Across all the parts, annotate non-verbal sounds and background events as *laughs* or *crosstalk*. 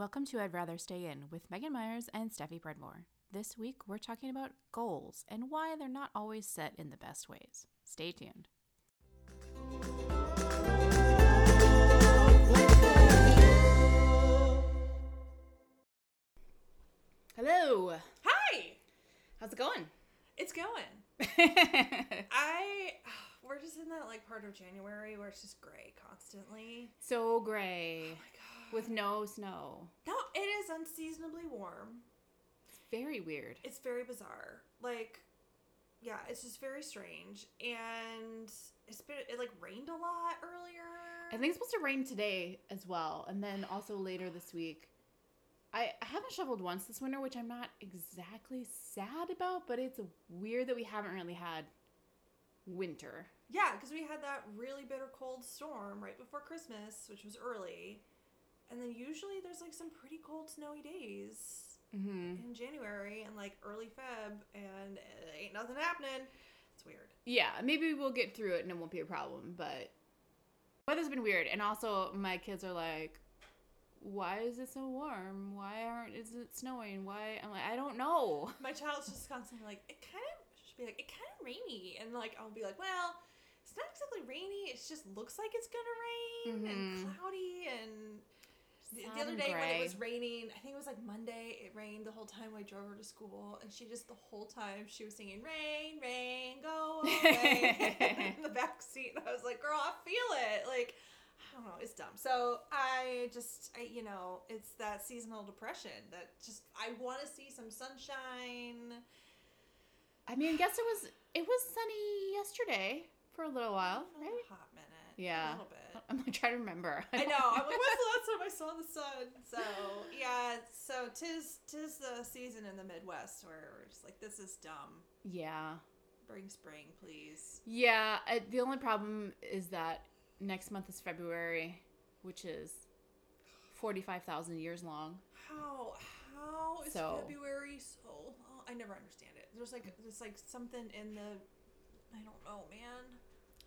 Welcome to I'd Rather Stay In with Megan Myers and Steffi Predmore. This week we're talking about goals and why they're not always set in the best ways. Stay tuned. Hello. Hi. How's it going? It's going. *laughs* I we're just in that like part of January where it's just gray constantly. so gray Oh my god. With no snow. No, it is unseasonably warm. It's very weird. It's very bizarre. Like yeah, it's just very strange and it's been it like rained a lot earlier. I think it's supposed to rain today as well, and then also later this week. I, I haven't shoveled once this winter, which I'm not exactly sad about, but it's weird that we haven't really had winter. Yeah, because we had that really bitter cold storm right before Christmas, which was early. And then usually there's like some pretty cold snowy days Mm-hmm. in January and like early Feb, and ain't nothing happening. It's weird. Yeah, maybe we'll get through it and it won't be a problem, but weather's been weird. And also, my kids are like, why is it so warm? Why aren't is it snowing? Why? I'm like, I don't know. *laughs* My child's just constantly like, it kind of should be like, it kind of rainy, and like I'll be like, well, it's not exactly rainy. It just looks like it's gonna rain and Mhm. cloudy and. The, the other day when it was raining, I think it was like Monday. It rained the whole time I drove her to school, and she just the whole time she was singing "Rain, Rain, Go Away" *laughs* in the back seat. And I was like, "Girl, I feel it." Like, I don't know, it's dumb. So I just, I, you know, it's that seasonal depression that just I want to see some sunshine. I mean, I guess it was it was sunny yesterday for a little while, For a right? hot minute. Yeah. a little bit. *laughs* I'm like trying to remember. *laughs* I know. I'm like, when's the last time I saw the sun? So yeah, so tis tis the season in the Midwest where we're just like, this is dumb. yeah. Bring spring, please. Yeah, I, the only problem is that next month is February, which is 45,000 years long. How how is So- February so? long? I never understand it. There's like there's like something in the. I don't know, man.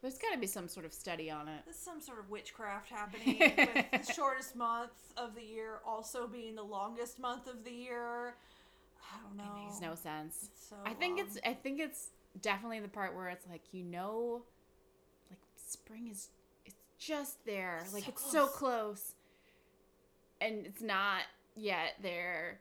There's got to be some sort of study on it. There's some sort of witchcraft happening *laughs* with the shortest month of the year also being the longest month of the year. I don't know. It makes no sense. So I think it's. Um, I think it's definitely the part where it's like you know like spring is it's just there. It's like so it's so close. close. And it's not yet there.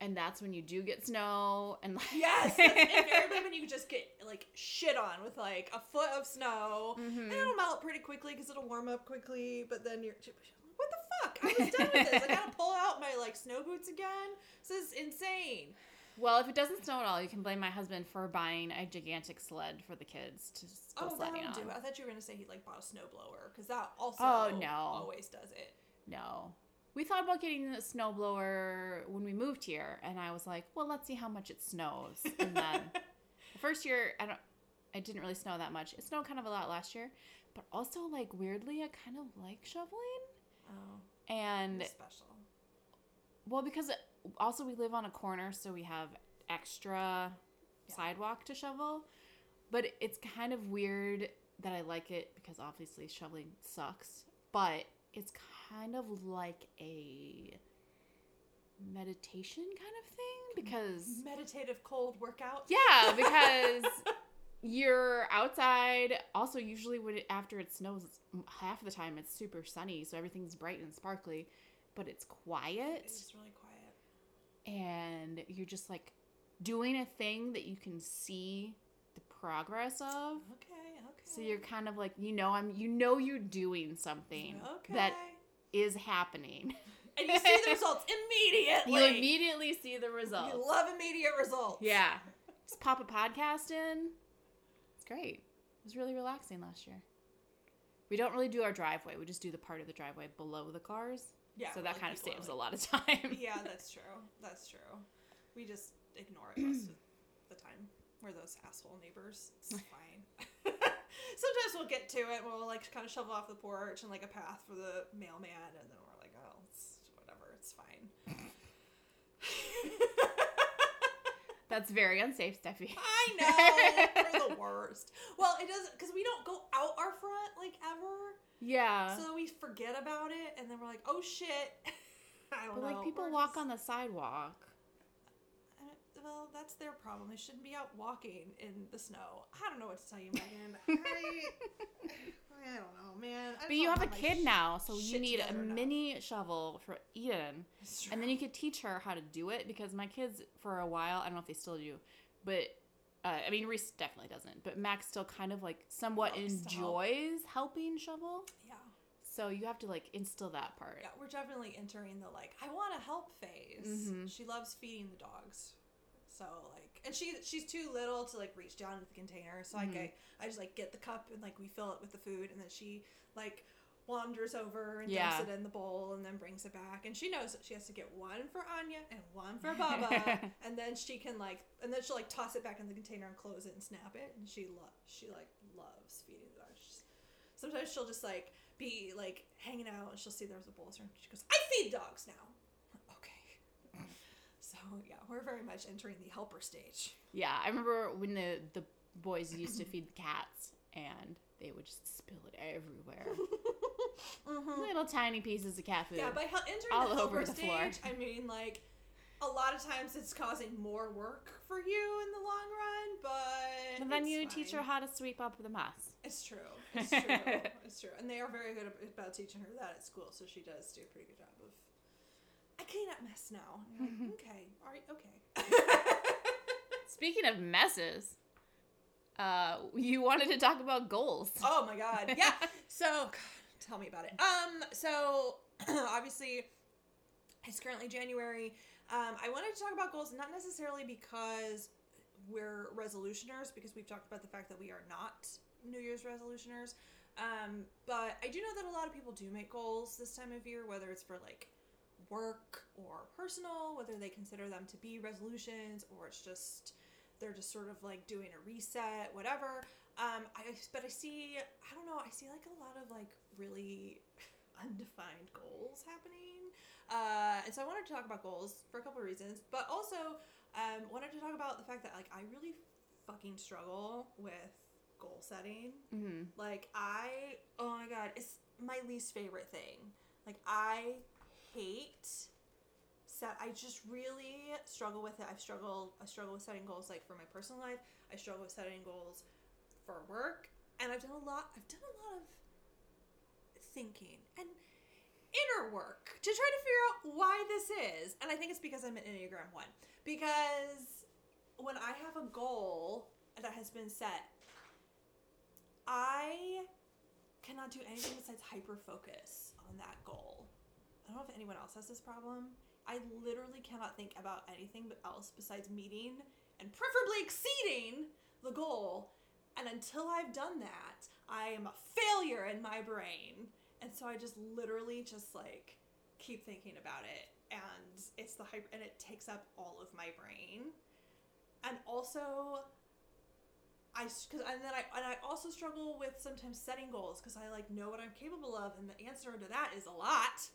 And that's when you do get snow and like Yes, invariably *laughs* when you just get like shit on with like a foot of snow, Mhm. and it'll melt pretty quickly because it'll warm up quickly. But then you're, what the fuck? I was done with this. I gotta pull out my like snow boots again. This is insane. Well, if it doesn't snow at all, you can blame my husband for buying a gigantic sled for the kids to go Oh, sledding on. do it. I thought you were gonna say he like bought a snowblower because that also Oh, no. always does it. No. We thought about getting a snowblower when we moved here, and I was like, well, let's see how much it snows. And then the *laughs* first year, I don't, it didn't really snow that much. It snowed kind of a lot last year, but also like weirdly, I kind of like shoveling. Oh, And special. well, because also we live on a corner, so we have extra Yeah. sidewalk to shovel. But it's kind of weird that I like it because obviously shoveling sucks, but it's kind of like a meditation kind of thing because Meditative cold workout. yeah, because *laughs* you're outside. Also, usually when it, after it snows, it's, half the time it's super sunny, so everything's bright and sparkly, but it's quiet It's really quiet. and you're just like doing a thing that you can see the progress of. Okay, okay. So you're kind of like you know I'm you know you're doing something okay. that is happening. *laughs* and you see the *laughs* results immediately. You immediately see the results. You love immediate results. Yeah. *laughs* Just pop a podcast in. It's great. It was really relaxing last year. We don't really do our driveway. We just do the part of the driveway below the cars. Yeah. so that like kind of saves are a lot of time. yeah, that's true. That's true. We just ignore it most of the time. We're those asshole neighbors. It's fine. Sometimes we'll get to it. We'll like kind of shovel off the porch and like a path for the mailman, and then we're like, oh, it's whatever. It's fine. *laughs* That's very unsafe, Steffi. I know. We're the *laughs* worst. Well, it doesn't because we don't go out our front like ever. Yeah. So we forget about it, and then we're like, "Oh shit!" *laughs* I don't But know. like people We're walk just- on the sidewalk. Well, that's their problem. They shouldn't be out walking in the snow. I don't know what to tell you, Megan. *laughs* I, I don't know, man. I But you have a kid sh- now, so you need a mini shovel for Eden. And then you could teach her how to do it because my kids, for a while, I don't know if they still do, but uh, I mean, Reese definitely doesn't, but Max still kind of like somewhat to help. enjoys helping shovel. yeah. So you have to like instill that part. Yeah, we're definitely entering the like I want to help phase. Mhm. She loves feeding the dogs, so like, and she she's too little to like reach down into the container. So like Mhm. I I just like get the cup and like we fill it with the food, and then she like wanders over and Yeah. dumps it in the bowl and then brings it back. And she knows that she has to get one for Anya and one for *laughs* Baba, and then she can like and then she'll like toss it back in the container and close it and snap it. And she lo- she like loves feeding the dogs. She's- Sometimes she'll just like be like hanging out and she'll see there's a bowl and she goes, I feed dogs now. So *laughs* yeah, we're very much entering the helper stage. Yeah, I remember when the the boys used to feed the cats and they would just spill it everywhere. *laughs* Mm-hmm. Little tiny pieces of cat food. Yeah, by hel- entering All the over helper the floor. stage, I mean like a lot of times it's causing more work for you in the long run, but and then you teach her how to sweep up the mess. It's true. *laughs* It's true. it's true. And they are very good about teaching her that at school, so she does do a pretty good job of. I clean up mess now. Like, okay, all right, okay. *laughs* Speaking of messes, uh, you wanted to talk about goals. *laughs* oh my god, yeah. *laughs* So, God, tell me about it. Um, so *clears throat* obviously, it's currently January. Um, I wanted to talk about goals, not necessarily because we're resolutioners, because we've talked about the fact that we are not New Year's resolutioners. Um, but I do know that a lot of people do make goals this time of year, whether it's for like work or personal, whether they consider them to be resolutions or it's just they're just sort of like doing a reset, whatever. Um, I but I see I don't know I see like a lot of like really *laughs* undefined goals happening, uh, and so I wanted to talk about goals for a couple of reasons, but also um, wanted to talk about the fact that like I really fucking struggle with goal setting. hmm Like I, oh my god, it's my least favorite thing. Like I hate set. I just really struggle with it. I've struggled. I struggle with setting goals like for my personal life. I struggle with setting goals for work, and I've done a lot. I've done a lot of thinking and inner work to try to figure out why this is. And I think it's because I'm an Enneagram one. Because when I have a goal that has been set, I cannot do anything besides hyper focus on that goal. I don't know if anyone else has this problem. I literally cannot think about anything but else besides meeting and preferably exceeding the goal. And until I've done that, I am a failure in my brain. And so I just literally just like keep thinking about it and it's the hyper and it takes up all of my brain. And also I because and then I and I also struggle with sometimes setting goals because I like know what I'm capable of and the answer to that is a lot.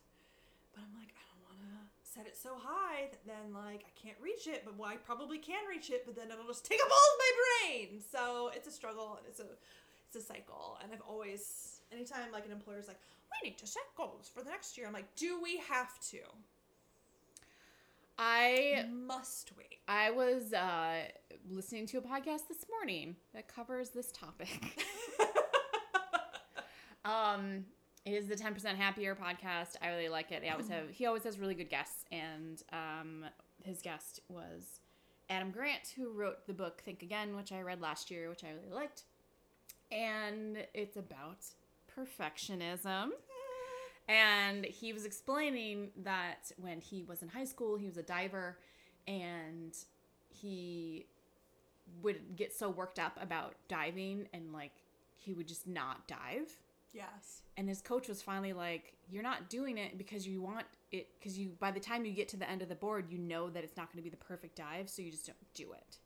But I'm like I don't want to set it so high that then like I can't reach it, but well, I probably can reach it, but then it'll just take up all of my brain. So it's a struggle and it's a it's a cycle. And I've always anytime like an employer's like we need to set goals for the next year, I'm like, do we have to? I Must we? I was uh, listening to a podcast this morning that covers this topic. *laughs* um, it is the Ten Percent Happier podcast. I really like it. They always have he always has really good guests, and um, his guest was Adam Grant, who wrote the book Think Again, which I read last year, which I really liked, and it's about perfectionism. *laughs* And he was explaining that when he was in high school, he was a diver and he would get so worked up about diving and like he would just not dive. Yes. And his coach was finally like, You're not doing it because you want it, because you, by the time you get to the end of the board, you know that it's not going to be the perfect dive, so you just don't do it.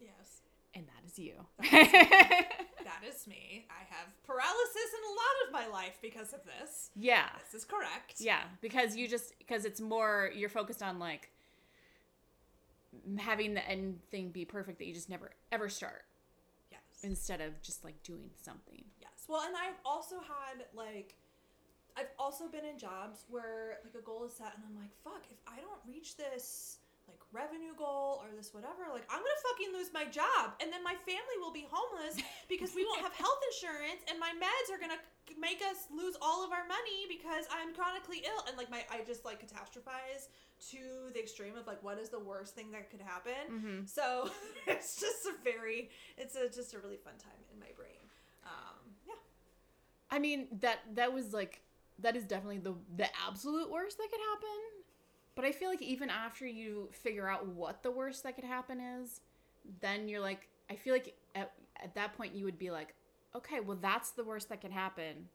Yes. And that is you. *laughs* That is me. I have paralysis in a lot of my life because of this. yeah. This is correct. Yeah, because you just because it's more you're focused on like having the end thing be perfect that you just never ever start. Instead of just like doing something. Yes. Well, and I've also had like I've also been in jobs where like a goal is set and I'm like, fuck, if I don't reach this revenue goal or this whatever, like I'm gonna fucking lose my job and then my family will be homeless because we won't have *laughs* health insurance and my meds are gonna make us lose all of our money because I'm chronically ill and like my I just like catastrophize to the extreme of like what is the worst thing that could happen. Mm-hmm. So *laughs* it's just a very it's a just a really fun time in my brain. Um, yeah. I mean that that was like that is definitely the the absolute worst that could happen. But I feel like even after you figure out what the worst that could happen is, then you're like I feel like at at that point you would be like, okay, well that's the worst that can happen,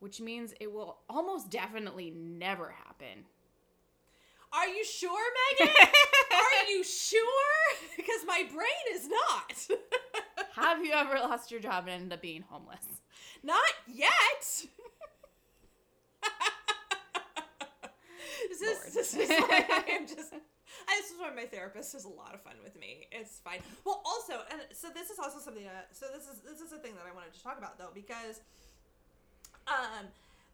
which means it will almost definitely never happen. Are you sure, Megan? *laughs* Are you sure? Because my brain is not. Have you ever lost your job and ended up being homeless? not yet. This is this is why I am *laughs* just. I, this is why my therapist has a lot of fun with me. It's fine. Well, also, and so this is also something. That, so this is this is a thing that I wanted to talk about though because, um,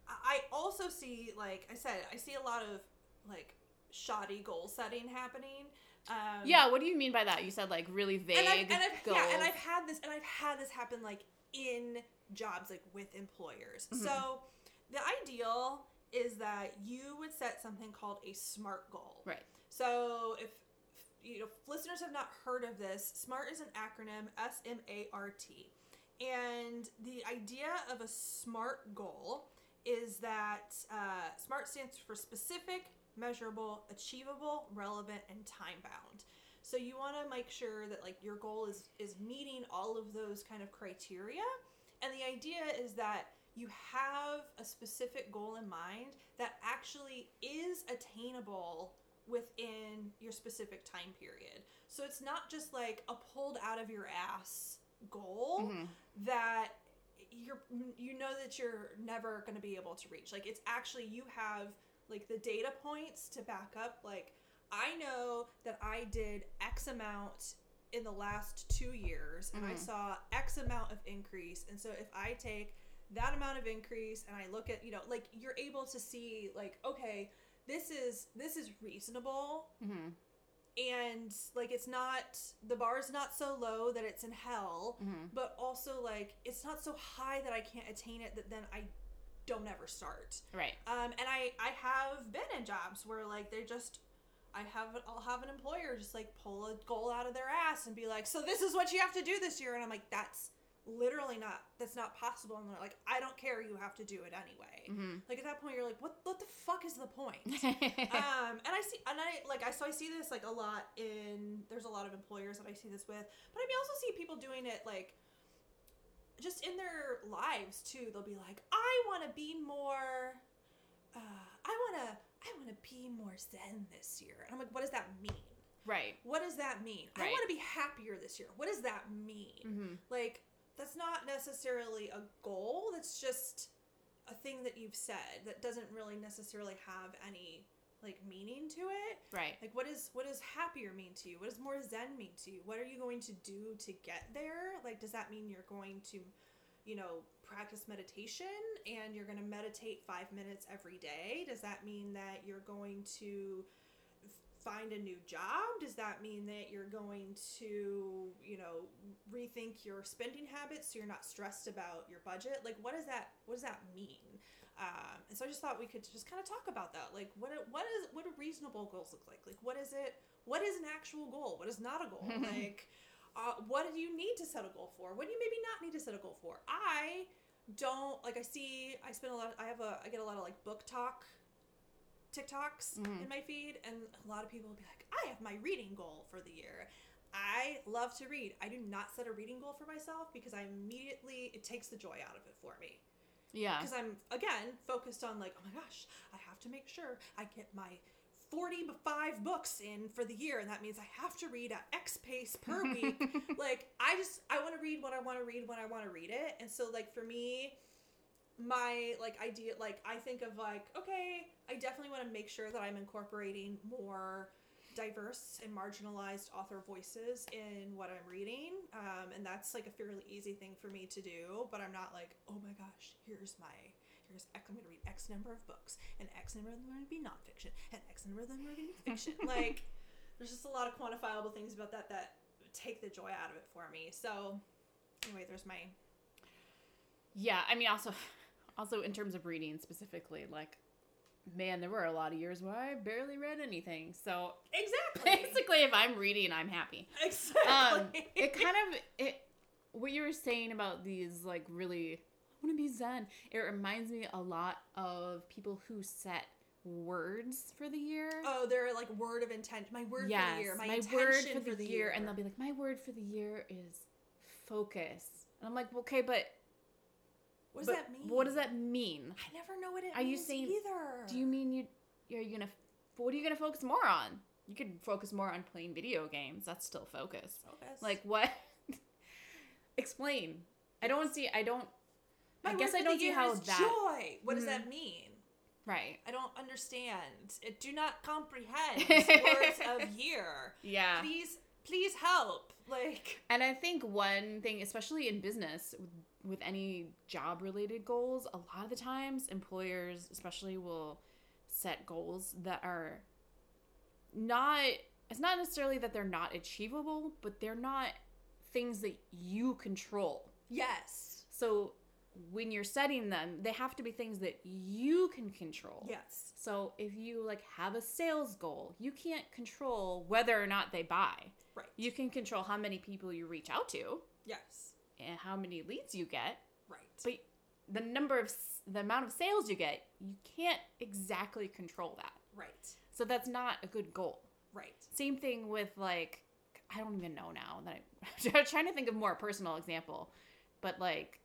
I also see like I said I see a lot of like shoddy goal setting happening. Um, Yeah, what do you mean by that? You said like really vague and I've, and I've goals. yeah, and I've had this, and I've had this happen like in jobs, like with employers. Mhm. So the ideal is that you would set something called a SMART goal. right. So if you know if listeners have not heard of this, SMART is an acronym S M A R T. And the idea of a SMART goal is that uh, SMART stands for specific, measurable, achievable, relevant, and time bound. So you want to make sure that like your goal is is meeting all of those kind of criteria. And the idea is that you have a specific goal in mind that actually is attainable within your specific time period. So it's not just like a pulled out of your ass goal Mhm. that you're you know that you're never going to be able to reach. Like it's actually you have like the data points to back up like I know that I did X amount in the last 2 years and I Mhm. saw X amount of increase. And so if I take that amount of increase and I look at, you know, like you're able to see like okay, this is this is reasonable Mhm. and like it's not the bar is not so low that it's in hell Mhm. but also like it's not so high that i can't attain it that then i don't ever start Right. um and i i have been in jobs where like they just i have i'll have an employer just like pull a goal out of their ass and be like so this is what you have to do this year and i'm like that's literally not that's not possible and they're like i don't care you have to do it anyway Mhm. like at that point you're like what what the fuck is the point *laughs* um, and I see, and I like, I so I see this like a lot in. There's a lot of employers that I see this with, but I also see people doing it like, just in their lives too. They'll be like, I want to be more. Uh, I want to. I want to be more zen this year. And I'm like, what does that mean? right. What does that mean? I want to be happier this year. What does that mean? Mhm. Like, that's not necessarily a goal. That's just a thing that you've said that doesn't really necessarily have any like meaning to it. Right. Like, what is what does happier mean to you? What does more zen mean to you? What are you going to do to get there? Like, does that mean you're going to, you know, practice meditation and you're going to meditate five minutes every day? Does that mean that you're going to find a new job? Does that mean that you're going to, you know, rethink your spending habits so you're not stressed about your budget? Like, what does that what does that mean? Um, and so I just thought we could just kind of talk about that. Like, what what is what do reasonable goals look like? Like, what is it? What is an actual goal? What is not a goal? *laughs* like, uh, what do you need to set a goal for? What do you maybe not need to set a goal for? I don't like. I see. I spend a lot. I have a. I get a lot of like book talk TikToks Mhm. in my feed, and a lot of people will be like, "I have my reading goal for the year." I love to read. I do not set a reading goal for myself because I immediately it takes the joy out of it for me Yeah. because I'm again focused on like, oh my gosh, I have to make sure I get my 45 books in for the year and that means I have to read at X pace per *laughs* week. like I just I want to read what I want to read when I want to read it. And so like for me my like idea like I think of like okay, I definitely want to make sure that I'm incorporating more diverse and marginalized author voices in what I'm reading. Um, and that's like a fairly easy thing for me to do, but I'm not like, oh my gosh, here's my here's X, I'm going to read X number of books, and X number of them are going to be nonfiction, and X number of them are going to be fiction. *laughs* like, there's just a lot of quantifiable things about that that take the joy out of it for me. So, anyway, there's my. Yeah, I mean, also, also in terms of reading specifically, like, man, there were a lot of years where I barely read anything. So Exactly. *laughs* basically, if I'm reading, I'm happy. exactly. Um, it kind of it what you were saying about these like really I want to be zen. It reminds me a lot of people who set words for the year. oh, they're like word of intent. My word yes, for the year. My, my word for the, year, and they'll be like, my word for the year is focus, and I'm like, okay, but what does but that mean? What does that mean? I never know what it Are you saying- either. Do you mean you are you gonna what are you gonna focus more on? You could focus more on playing video games. That's still focus. focus? Like what? *laughs* Explain. I don't see. I don't. My I guess I don't see how that. joy. What does Mhm. that mean? Right. I don't understand. It do not comprehend *laughs* words of year. Yeah. Please, please help. Like, And I think one thing, especially in business, with, any job related goals, a lot of the times employers, especially, will set goals that are not. It's not necessarily that they're not achievable, but they're not things that you control. yes, So when you're setting them, they have to be things that you can control. yes, So if you like have a sales goal, you can't control whether or not they buy. right. You can control how many people you reach out to yes, how many leads you get, right. but the number of the amount of sales you get, you can't exactly control that. right, So that's not a good goal. right. Same thing with like I don't even know now that *laughs* I'm trying to think of more personal example, but like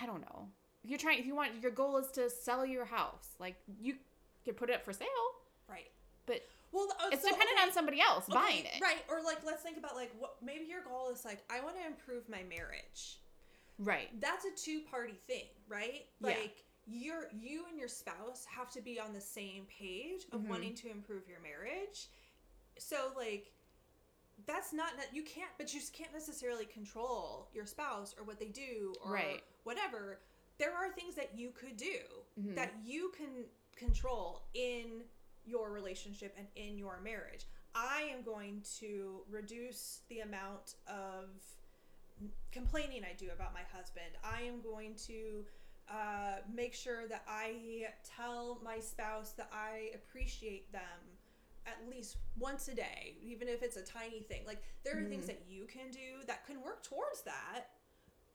I don't know. If you're trying, if you want, your goal is to sell your house. Like you could put it up for sale, Right. but Well, uh, it's so, dependent okay, on somebody else okay, buying it. Right. Or like, let's think about like what maybe your goal is like, I want to improve my marriage. Right. That's a two-party thing, right? Yeah. Like you're you and your spouse have to be on the same page of Mhm. wanting to improve your marriage. So like that's not that you can't but you just can't necessarily control your spouse or what they do or Right. whatever. There are things that you could do Mhm. that you can control in your relationship and in your marriage. I am going to reduce the amount of complaining I do about my husband. I am going to uh, make sure that I tell my spouse that I appreciate them at least once a day, even if it's a tiny thing. Like there are things Mhm. that you can do that can work towards that,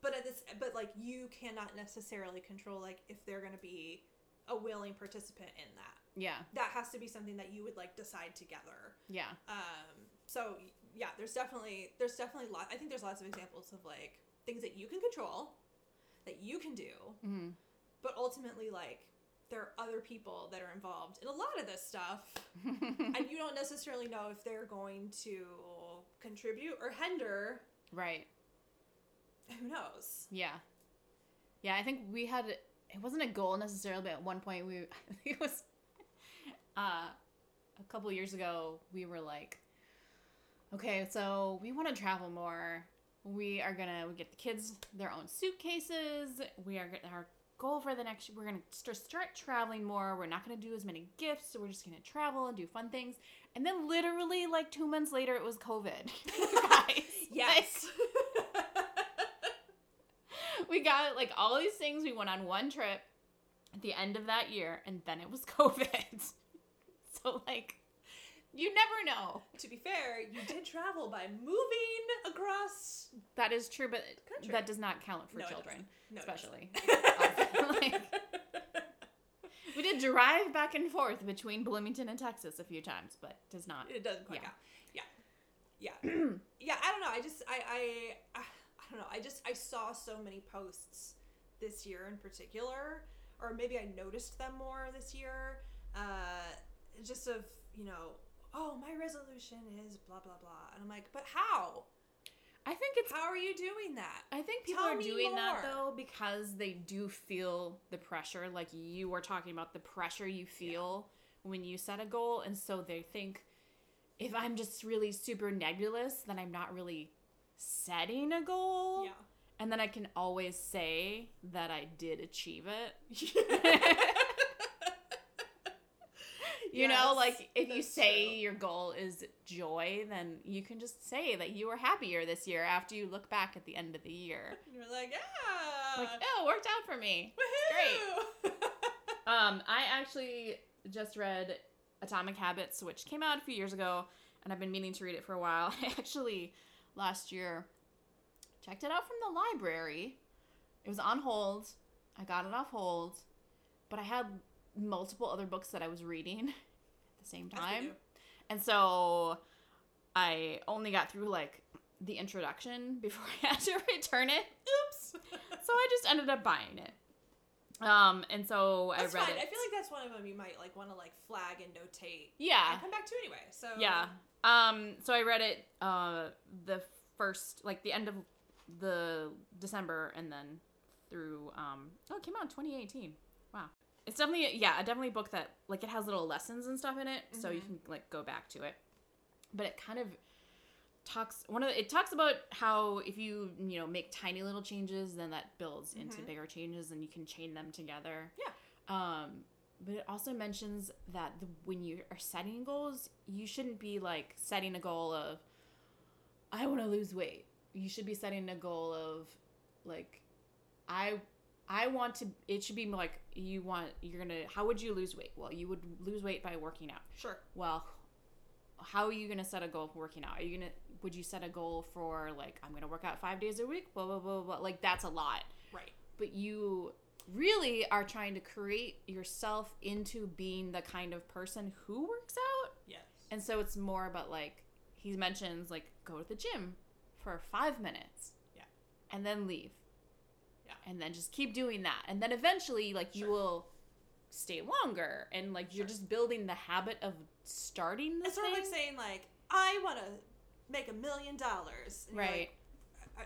but at this, but like you cannot necessarily control like if they're going to be a willing participant in that. Yeah. That has to be something that you would like decide together. Yeah. Um, so yeah, there's definitely there's definitely lot. I think there's lots of examples of like things that you can control, that you can do, hmm but ultimately like there are other people that are involved in a lot of this stuff, *laughs* and you don't necessarily know if they're going to contribute or hinder. right. Who knows? Yeah. Yeah, I think we had it wasn't a goal necessarily, but at one point we *laughs* I think it was uh a couple years ago we were like okay, so we want to travel more. We are going to we get the kids their own suitcases. We are gonna- our goal for the next we're going to start, traveling more. We're not going to do as many gifts. So we're just going to travel and do fun things. And then literally like 2 months later it was COVID. *laughs* Guys, *laughs* Yes. *laughs* we got like all these things. We went on one trip at the end of that year, and then it was COVID. So *laughs* like, you never know. to be fair, you did travel by moving across. That is true, but Country. that does not count for No, children, No, especially. *laughs* Like- we did drive back and forth between Bloomington and Texas a few times, but does not. it doesn't quite Yeah. count. Yeah, yeah, *clears throat* yeah. I don't know. I just, I, I, I, I don't know. I just, I saw so many posts this year in particular, or maybe I noticed them more this year. Uh, just of you know, oh, my resolution is blah blah blah, and I'm like, but how? I think it's. How are you doing that? I think people Tell are doing that though because they do feel the pressure, like you were talking about the pressure you feel when you set a goal, and so they think if I'm just really super nebulous, then I'm not really setting a goal. Yeah, and then I can always say that I did achieve it. *laughs* *laughs* You know, like if you say true. your goal is joy, then you can just say that you were happier this year after you look back at the end of the year. *laughs* You're like, yeah. Like, oh, it worked out for me. Woohoo! *laughs* Um, I actually just read Atomic Habits, which came out a few years ago, and I've been meaning to read it for a while. *laughs* I actually last year checked it out from the library. It was on hold. I got it off hold, but I had multiple other books that I was reading the same time. And so I only got through like the introduction *laughs* before I had to *laughs* return it. Oops. So I just ended up buying it. Um, and so That's I read fine. it. I feel like that's one of them you might like want to like flag and notate yeah. and come back to anyway. So Yeah. Um, so I read it uh the first like the end of the December and then through um oh it came out in 2018. It's definitely yeah, a definitely a book that like it has little lessons and stuff in it, so you Mhm. can like go back to it. But it kind of talks one of the, it talks about how if you you know make tiny little changes then that builds into Mhm. bigger changes and you can chain them together Yeah. um but it also mentions that the, when you are setting goals you shouldn't be like setting a goal of i want to lose weight you should be setting a goal of like i i want to it should be like you want you're gonna how would you lose weight well you would lose weight by working out Sure. well how are you to set a goal for working out are you to would you set a goal for like i'm to work out five days a week blah blah blah blah like that's a lot Right. but you really are trying to create yourself into being the kind of person who works out Yes. and so it's more about like he mentions like go to the gym for five minutes Yeah. and then leave. And then just keep doing that and then eventually like you will stay longer and like you're just building the habit of starting the it's sort of like saying like I want to make a million dollars. Right like, I,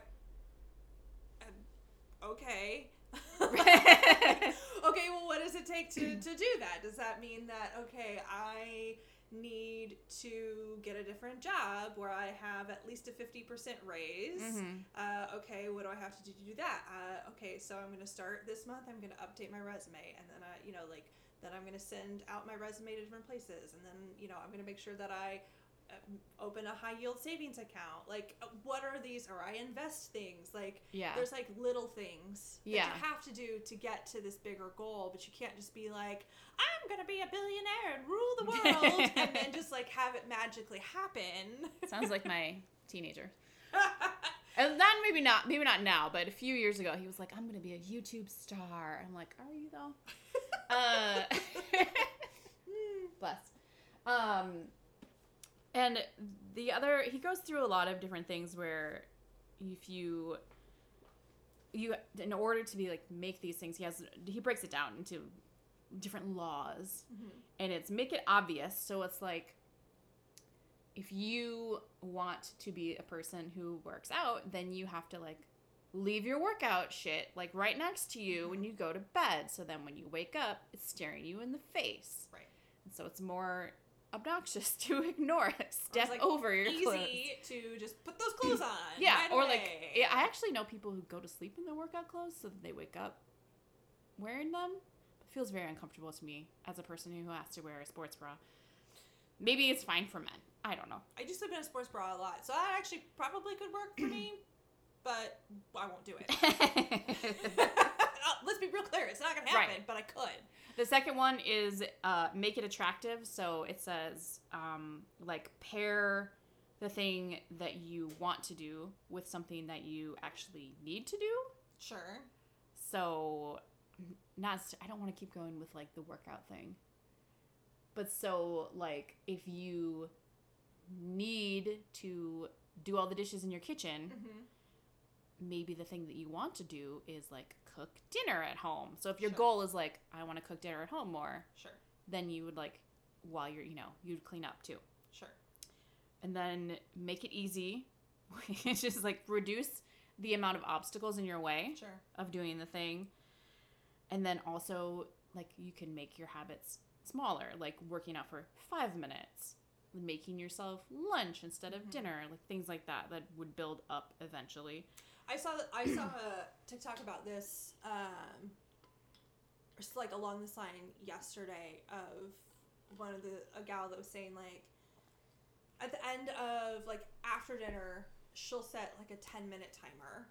I, um, okay. *laughs* Okay. Well, what does it take to to do that? Does that mean that okay, I need to get a different job where I have at least a fifty percent raise? Mhm. Uh, okay, what do I have to do to do that? Uh, okay, so I'm going to start this month. I'm going to update my resume, and then I, you know, like then I'm going to send out my resume to different places, and then you know I'm going to make sure that I open a high yield savings account. Like, uh, what are these? Or I invest things. Like, yeah there's like little things that Yeah. you have to do to get to this bigger goal, but you can't just be like, I'm going to be a billionaire and rule the world, *laughs* and then just like have it magically happen. sounds like my *laughs* teenager *laughs* And then maybe not, maybe not now, but a few years ago, he was like, "I'm gonna be a YouTube star." I'm like, "Are you though?" uh, bless. Um, and the other, he goes through a lot of different things where, if you, you, in order to be like make these things, he has he breaks it down into different laws Mhm. and it's make it obvious so it's like if you want to be a person who works out then you have to like leave your workout shit like right next to you when you go to bed so then when you wake up it's staring you in the face Right. and so it's more obnoxious *laughs* to ignore it step like, over your Easy clothes Easy to just put those clothes on. *laughs* yeah right or like away. yeah, i actually know people who go to sleep in their workout clothes so that they wake up wearing them it feels very uncomfortable to me as a person who has to wear a sports bra maybe it's fine for men i don't know I do sleep in a sports bra a lot, so that actually probably could work for me, *clears throat* but I won't do it. Oh, *laughs* Let's be real clear, it's not gonna happen, Right. but I could. The second one is uh, make it attractive so it says um, like pair the thing that you want to do with something that you actually need to do Sure. so not i don't want to keep going with like the workout thing but so like if you need to do all the dishes in your kitchen Mm-hmm. maybe the thing that you want to do is like cook dinner at home so if your Sure. goal is like i want to cook dinner at home more Sure. then you would like while you're you know you'd clean up too Sure. and then make it easy *laughs* which is like reduce the amount of obstacles in your way Sure. of doing the thing. And then also, like, you can make your habits smaller, like working out for five minutes, making yourself lunch instead of Mhm. dinner, like things like that, that would build up eventually. I saw I saw a TikTok about this, um, just like along this line yesterday of one of the a gal that was saying like at the end of like after dinner she'll set like a 10 minute timer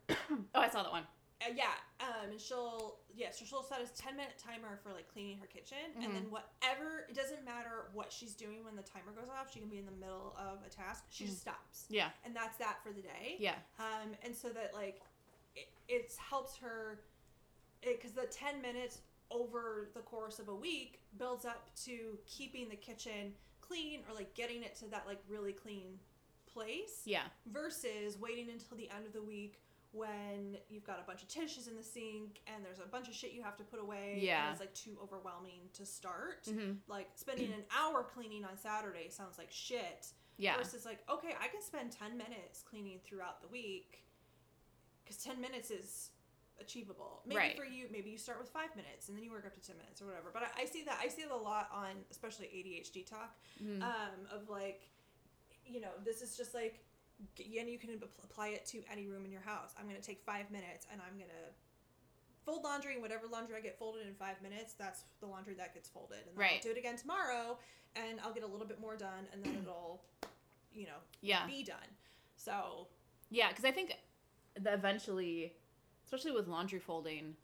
*coughs* oh, I saw that one. Uh, yeah um and she'll yeah so she'll set a 10 minute timer for like cleaning her kitchen and then whatever it doesn't matter what she's doing when the timer goes off she can be in the middle of a task she just stops Yeah. and that's that for the day Yeah. um, and so that like it, it helps her because the 10 minutes over the course of a week builds up to keeping the kitchen clean or like getting it to that like really clean place Yeah. versus waiting until the end of the week when you've got a bunch of dishes in the sink and there's a bunch of shit you have to put away Yeah. and it's like too overwhelming to start hmm like spending an *clears throat* hour cleaning on saturday sounds like shit Yeah. versus like okay i can spend 10 minutes cleaning throughout the week because 10 minutes is achievable maybe Right. for you maybe you start with five minutes and then you work up to 10 minutes or whatever but i, I see that i see it a lot on especially adhd talk Mhm. um, of like you know this is just like and you can apply it to any room in your house i'm going to take five minutes and i'm going to fold laundry and whatever laundry i get folded in five minutes that's the laundry that gets folded and then Right. i'll do it again tomorrow and i'll get a little bit more done and then *clears throat* it'll you know yeah. be done so Yeah, because I think that eventually, especially with laundry folding,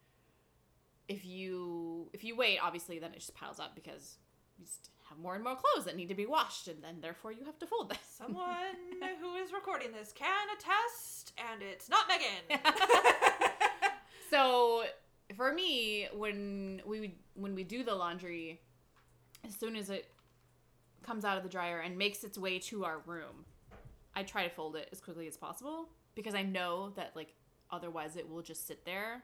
if you if you wait, obviously, then it just piles up because you just have more and more clothes that need to be washed, and then therefore you have to fold them. someone *laughs* who is recording this can attest and it's not megan *laughs* *laughs* so for me, when we when we do the laundry, as soon as it comes out of the dryer and makes its way to our room, I try to fold it as quickly as possible because I know that like otherwise it will just sit there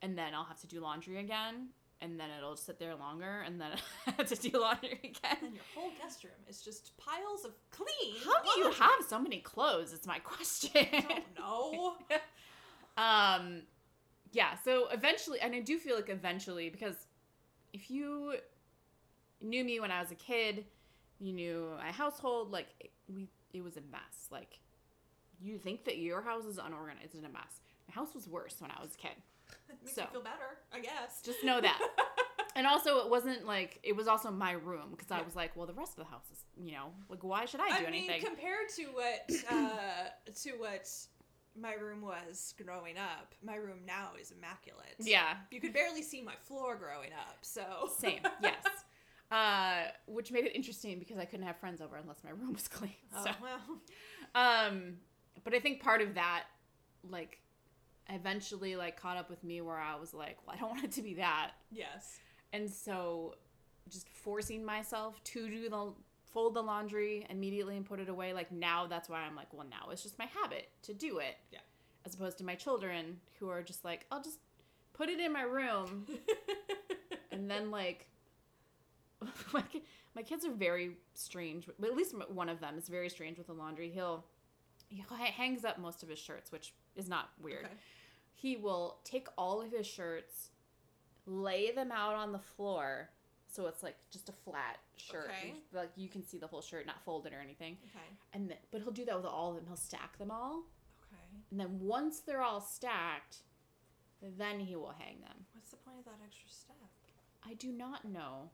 and then I'll have to do laundry again and then it'll sit there longer and then *laughs* I have to do laundry *laughs* again. and your whole guest room is just piles of clean How do you laundry. have so many clothes? It's my *laughs* question. I don't know um yeah so eventually and i do feel like eventually because if you knew me when i was a kid you knew my household like it, we it was a mess like you think that your house is unorganized and a mess my house was worse when i was a kid makes So. me feel better, I guess. just know that *laughs* and also it wasn't like it was also my room because i was like well the rest of the house is you know like why should i do I mean, anything compared to what *clears throat* uh, to what my room was growing up, my room now is immaculate. yeah you could barely see my floor growing up. So Same, yes. *laughs* Uh, which made it interesting because I couldn't have friends over unless my room was clean. Oh, So, well, um, but I think part of that, like, eventually, like, caught up with me where I was like, well, I don't want it to be that, yes. and so just forcing myself to do the fold the laundry immediately and put it away. Like now, that's why I'm like, well, now it's just my habit to do it. Yeah. As opposed to my children who are just like, I'll just put it in my room *laughs* and then like *laughs* my, my kids are very strange at least one of them is very strange with the laundry he'll he hangs up most of his shirts which is not weird Okay. He will take all of his shirts lay them out on the floor so it's like just a flat shirt Okay. like you can see the whole shirt not folded or anything Okay. and then, but he'll do that with all of them he'll stack them all Okay. and then once they're all stacked then he will hang them What's the point of that extra step? I do not know,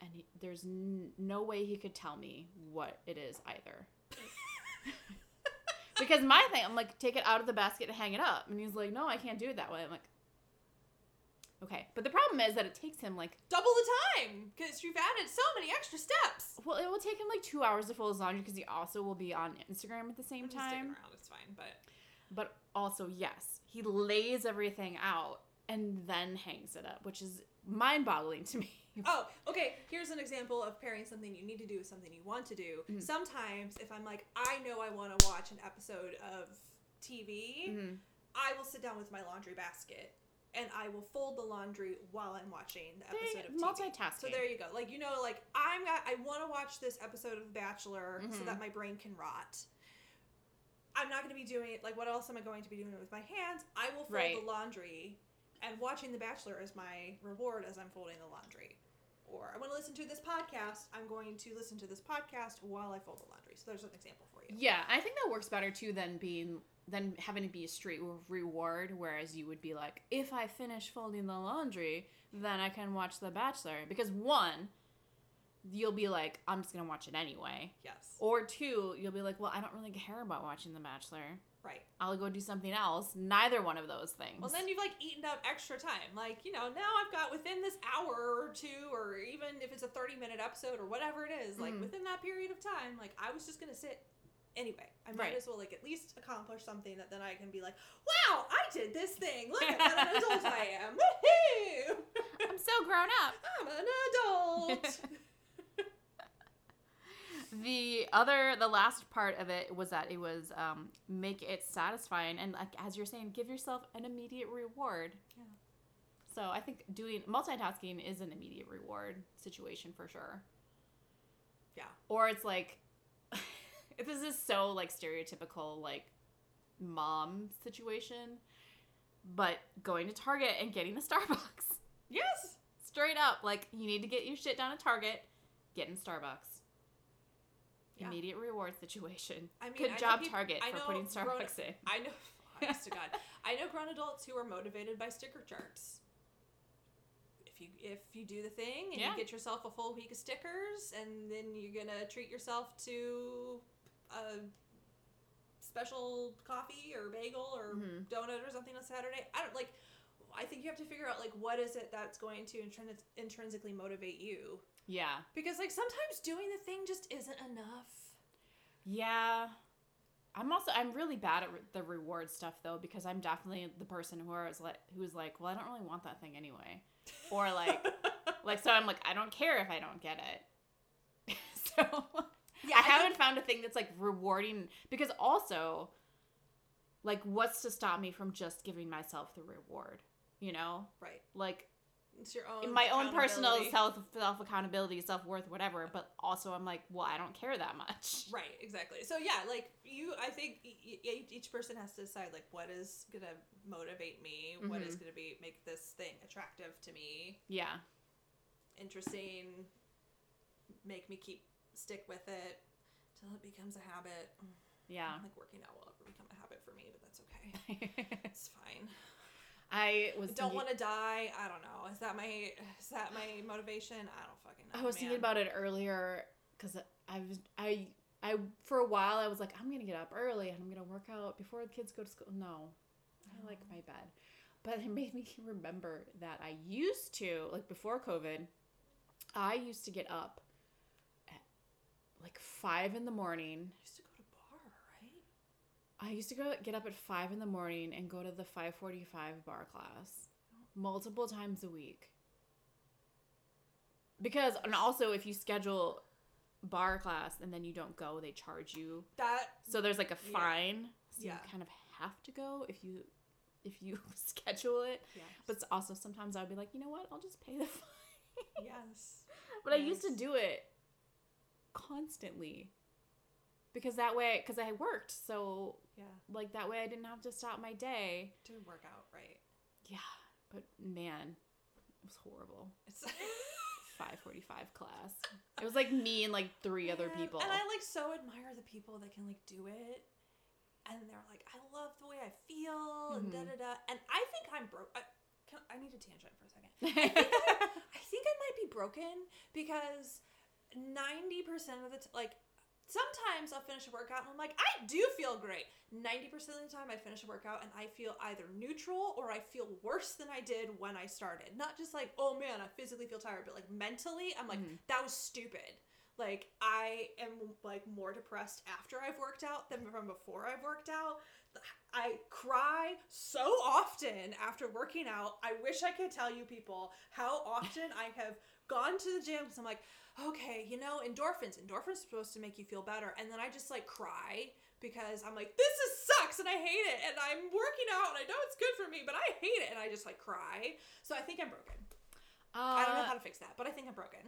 and he, there's n- no way he could tell me what it is either. *laughs* because my thing, I'm like, take it out of the basket and hang it up, and he's like, no, I can't do it that way. I'm like, okay, but the problem is that it takes him like, Double the time because you've added so many extra steps. well, it will take him like two hours to fold his laundry because he also will be on Instagram at the same I'm sticking time. around. It's fine, but But also, yes, he lays everything out and then hangs it up, which is mind-boggling to me. Oh, okay. Here's an example of pairing something you need to do with something you want to do. Mhm. Sometimes, if I'm like, I know I want to watch an episode of TV, Mhm. I will sit down with my laundry basket and I will fold the laundry while I'm watching the episode of TV. multitasking. So there you go. Like you know, like I'm got, I want to watch this episode of The Bachelor so Mhm. that my brain can rot. I'm not going to be doing it. Like, what else am I going to be doing with my hands? I will fold Right. the laundry, and watching The Bachelor is my reward as I'm folding the laundry. or I want to listen to this podcast, I'm going to listen to this podcast while I fold the laundry. So there's an example for you. Yeah, I think that works better too than being than having to be a straight reward. Whereas you would be like, if I finish folding the laundry, then I can watch The Bachelor. Because one, you'll be like, I'm just gonna watch it anyway. Yes. Or two, you'll be like, well, I don't really care about watching The Bachelor. Right. I'll go do something else. Neither one of those things. Well, then you've like eaten up extra time. Like, you know, now I've got within this hour or two, or even if it's a 30 minute episode or whatever it is, like Mhm. within that period of time, like I was just going to sit anyway. I might Right. as well like at least accomplish something that then I can be like, wow, I did this thing. Look at what an adult I am. *laughs* Woohoo! I'm so grown up. I'm an adult. *laughs* the other the last part of it was that it was um make it satisfying and like as you're saying give yourself an immediate reward Yeah. so i think doing multitasking is an immediate reward situation for sure Yeah. or it's like *laughs* this is so like stereotypical like mom situation but going to target and getting a *laughs* starbucks yes. straight up like you need to get your shit done at target get in starbucks Yeah. immediate reward situation I mean, good I job peop- target for putting grown- starbucks in I know, *laughs* honest to God, I know grown adults who are motivated by sticker charts. If you if you do the thing and Yeah. you get yourself a full week of stickers, and then you're gonna treat yourself to a special coffee or bagel or Mhm. donut or something on Saturday. I don't like. I think you have to figure out like what is it that's going to intrin- intrinsically motivate you yeah. Because like sometimes doing the thing just isn't enough. yeah. I'm also i'm really bad at re- the reward stuff though because i'm definitely the person who is like who's like well i don't really want that thing anyway. Or like *laughs* like so i'm like i don't care if i don't get it. *laughs* So yeah, I think- haven't found a thing that's like rewarding because also like what's to stop me from just giving myself the reward you know? Right. like It's your own in my own personal self self accountability self worth whatever but also i'm like well i don't care that much *laughs* Right, exactly. So yeah, like you, I think each person has to decide like what is gonna motivate me, what is Mhm. gonna be make this thing attractive to me, yeah interesting, make me keep stick with it till it becomes a habit. yeah I'm Like working out will ever become a habit for me, but that's okay. *laughs* It's fine. I was don't want to die. I don't know. Is that my is that my motivation? I don't fucking know. I was man. thinking about it earlier because I was I I for a while I was like I'm gonna get up early and I'm gonna work out before the kids go to school. No, I like my bed, but it made me *laughs* remember that I used to like before COVID. I used to get up at like five in the morning. I used to go to barre, right? I used to go get up at five in the morning and go to the five forty five barre class multiple times a week. Because and also if you schedule barre class and then you don't go, they charge you. That So there's like a Yeah. fine. So Yeah. you kind of have to go if you if you *laughs* schedule it. yes. But also sometimes I'd be like, you know what, I'll just pay the *laughs* fine. yes. But I used to do it constantly. Because that way, because I worked, so Yeah. like that way I didn't have to stop my day. To work out, right? Yeah, but man, it was horrible. It's *laughs* 5:45 class. It was like me and like three other people. And I like so admire the people that can like do it. And they're like, I love the way I feel and da da da. And I think I'm broke. I, can, I need a tangent for a second. *laughs* I think I might be broken because 90% of the t- like sometimes I'll finish a workout and I'm like, I do feel great. 90% of the time I finish a workout and I feel either neutral or I feel worse than I did when I started. Not just like, oh man, I physically feel tired, but like mentally, I'm like, Mhm. that was stupid. Like I am like more depressed after I've worked out than from before I've worked out. I cry so often after working out. I wish I could tell you people how often I have gone to the gym because I'm like, okay, you know, endorphins. Endorphins are supposed to make you feel better. And then I just like cry because I'm like, this is sucks and I hate it. And I'm working out and I know it's good for me, but I hate it. And I just like cry. So I think I'm broken. I don't know how to fix that, but I think I'm broken.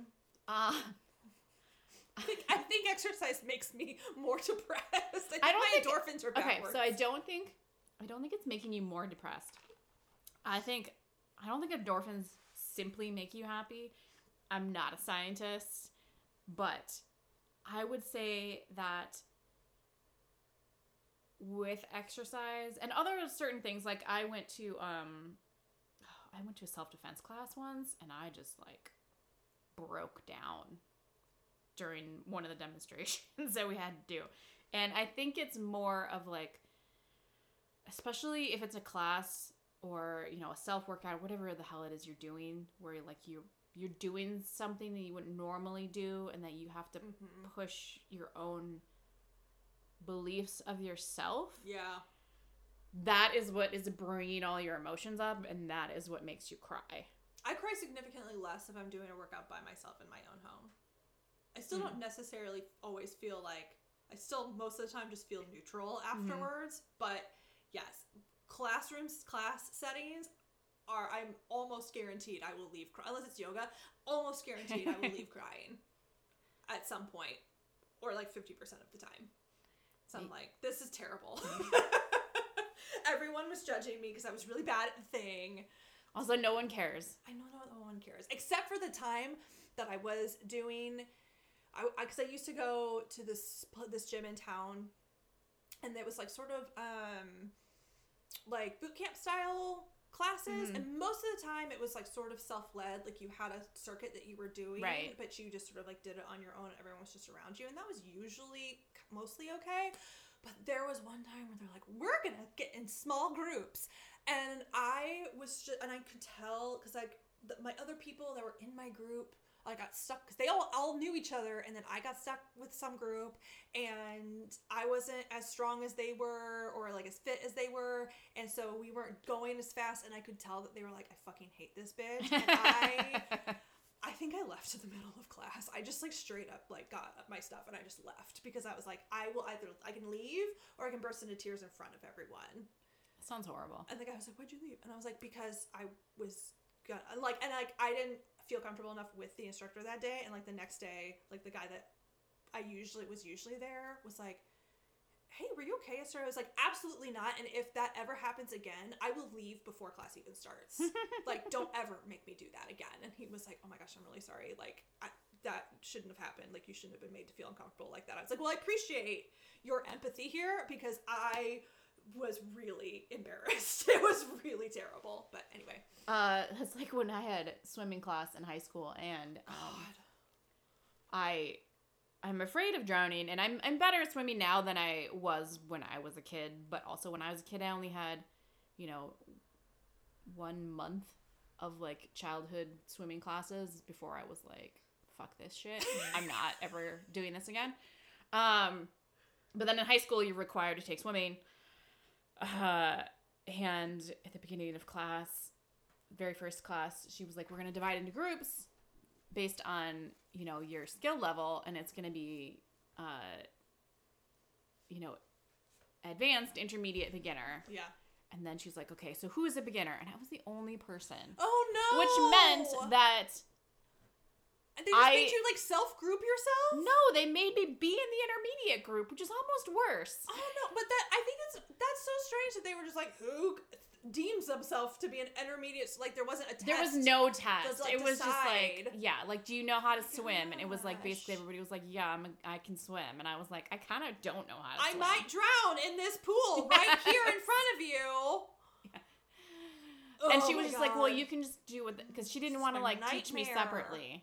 Uh, I think, I think exercise makes me more *laughs* depressed. I think I don't think- endorphins are okay, so I don't think I don't think it's making you more depressed. I think I don't think endorphins simply make you happy. I'm not a scientist, but I would say that with exercise and other certain things like I went to um I went to a self-defense class once and I just like broke down during one of the *laughs* demonstrations that we had to do. And I think it's more of like especially if it's a class or, you know, a self-workout, whatever the hell it is you're doing where like you're you're doing something that you wouldn't normally do and that you have to Mhm. push your own beliefs of yourself Yeah. that is what is bringing all your emotions up and that is what makes you cry I cry significantly less if I'm doing a workout by myself in my own home. I still Mm. don't necessarily always feel like I still most of the time just feel neutral Mm-hmm. afterwards, but yes, classrooms, class settings are I'm almost guaranteed I will leave cry unless it's yoga, almost guaranteed I will leave *laughs* crying at some point or like 50% of the time. So I'm like, this is terrible. *laughs* Everyone was judging me because I was really bad at the thing. also no one cares I know no one cares except for the time that I was doing. I because I, used to go to this this gym in town, and it was like sort of um like boot camp style classes, Mhm. and most of the time it was like sort of self led. Like you had a circuit that you were doing, Right. But you just sort of like did it on your own. and Everyone was just around you, and that was usually mostly okay. But there was one time where they're like, "We're gonna get in small groups," and I was just, and I could tell because like the, my other people that were in my group, I got stuck because they all all knew each other, and then I got stuck with some group, and I wasn't as strong as they were or like as fit as they were, and so we weren't going as fast, and I could tell that they were like, "I fucking hate this bitch," and I. *laughs* I think I left in the middle of class. I just like straight up like got my stuff and I just left because I was like, I will either I can leave or I can burst into tears in front of everyone. sounds horrible And the guy was like, "Why'd you leave?" And I was like, "Because I was gonna like, and like I didn't feel comfortable enough with the instructor that day, and like the next day, like the guy that I usually was usually there was like." Hey, were you okay? So I was like, absolutely not. And if that ever happens again, I will leave before class even starts. *laughs* like, don't ever make me do that again. And he was like, oh my gosh, I'm really sorry. Like, I, that shouldn't have happened. Like, you shouldn't have been made to feel uncomfortable like that. I was like, well, I appreciate your empathy here because I was really embarrassed. *laughs* It was really terrible. But anyway, uh it's like when i had swimming class in high school and um, i i'm afraid of drowning and i'm i'm better at swimming now than i was when i was a kid. But also when i was a kid i only had you know one month of like childhood swimming classes before i was like fuck this shit. I'm not *laughs* ever doing this again. Um but then in high school you're required to take swimming uh and at the beginning of class very first class she was like we're going to divide into groups based on you know your skill level and it's going to be uh you know advanced intermediate beginner Yeah. and then she's like okay so who is a beginner and i was the only person Oh no. which meant that they just I- made you like self group yourself. no they made me be in the intermediate group which is almost worse Oh no, but that I think that's that's so strange that they were just like who deems themselves to be an intermediate. So, like there wasn't a test. There was no test. like, it was just like, yeah, like, do you know how to oh swim? And it was like basically everybody was like, yeah, I'm a, I can swim, and I was like, I kind of don't know how to I swim. might drown in this pool *laughs* right here in front of you. and Oh she was just like, well, you can just do it because she didn't want to like my teach me separately.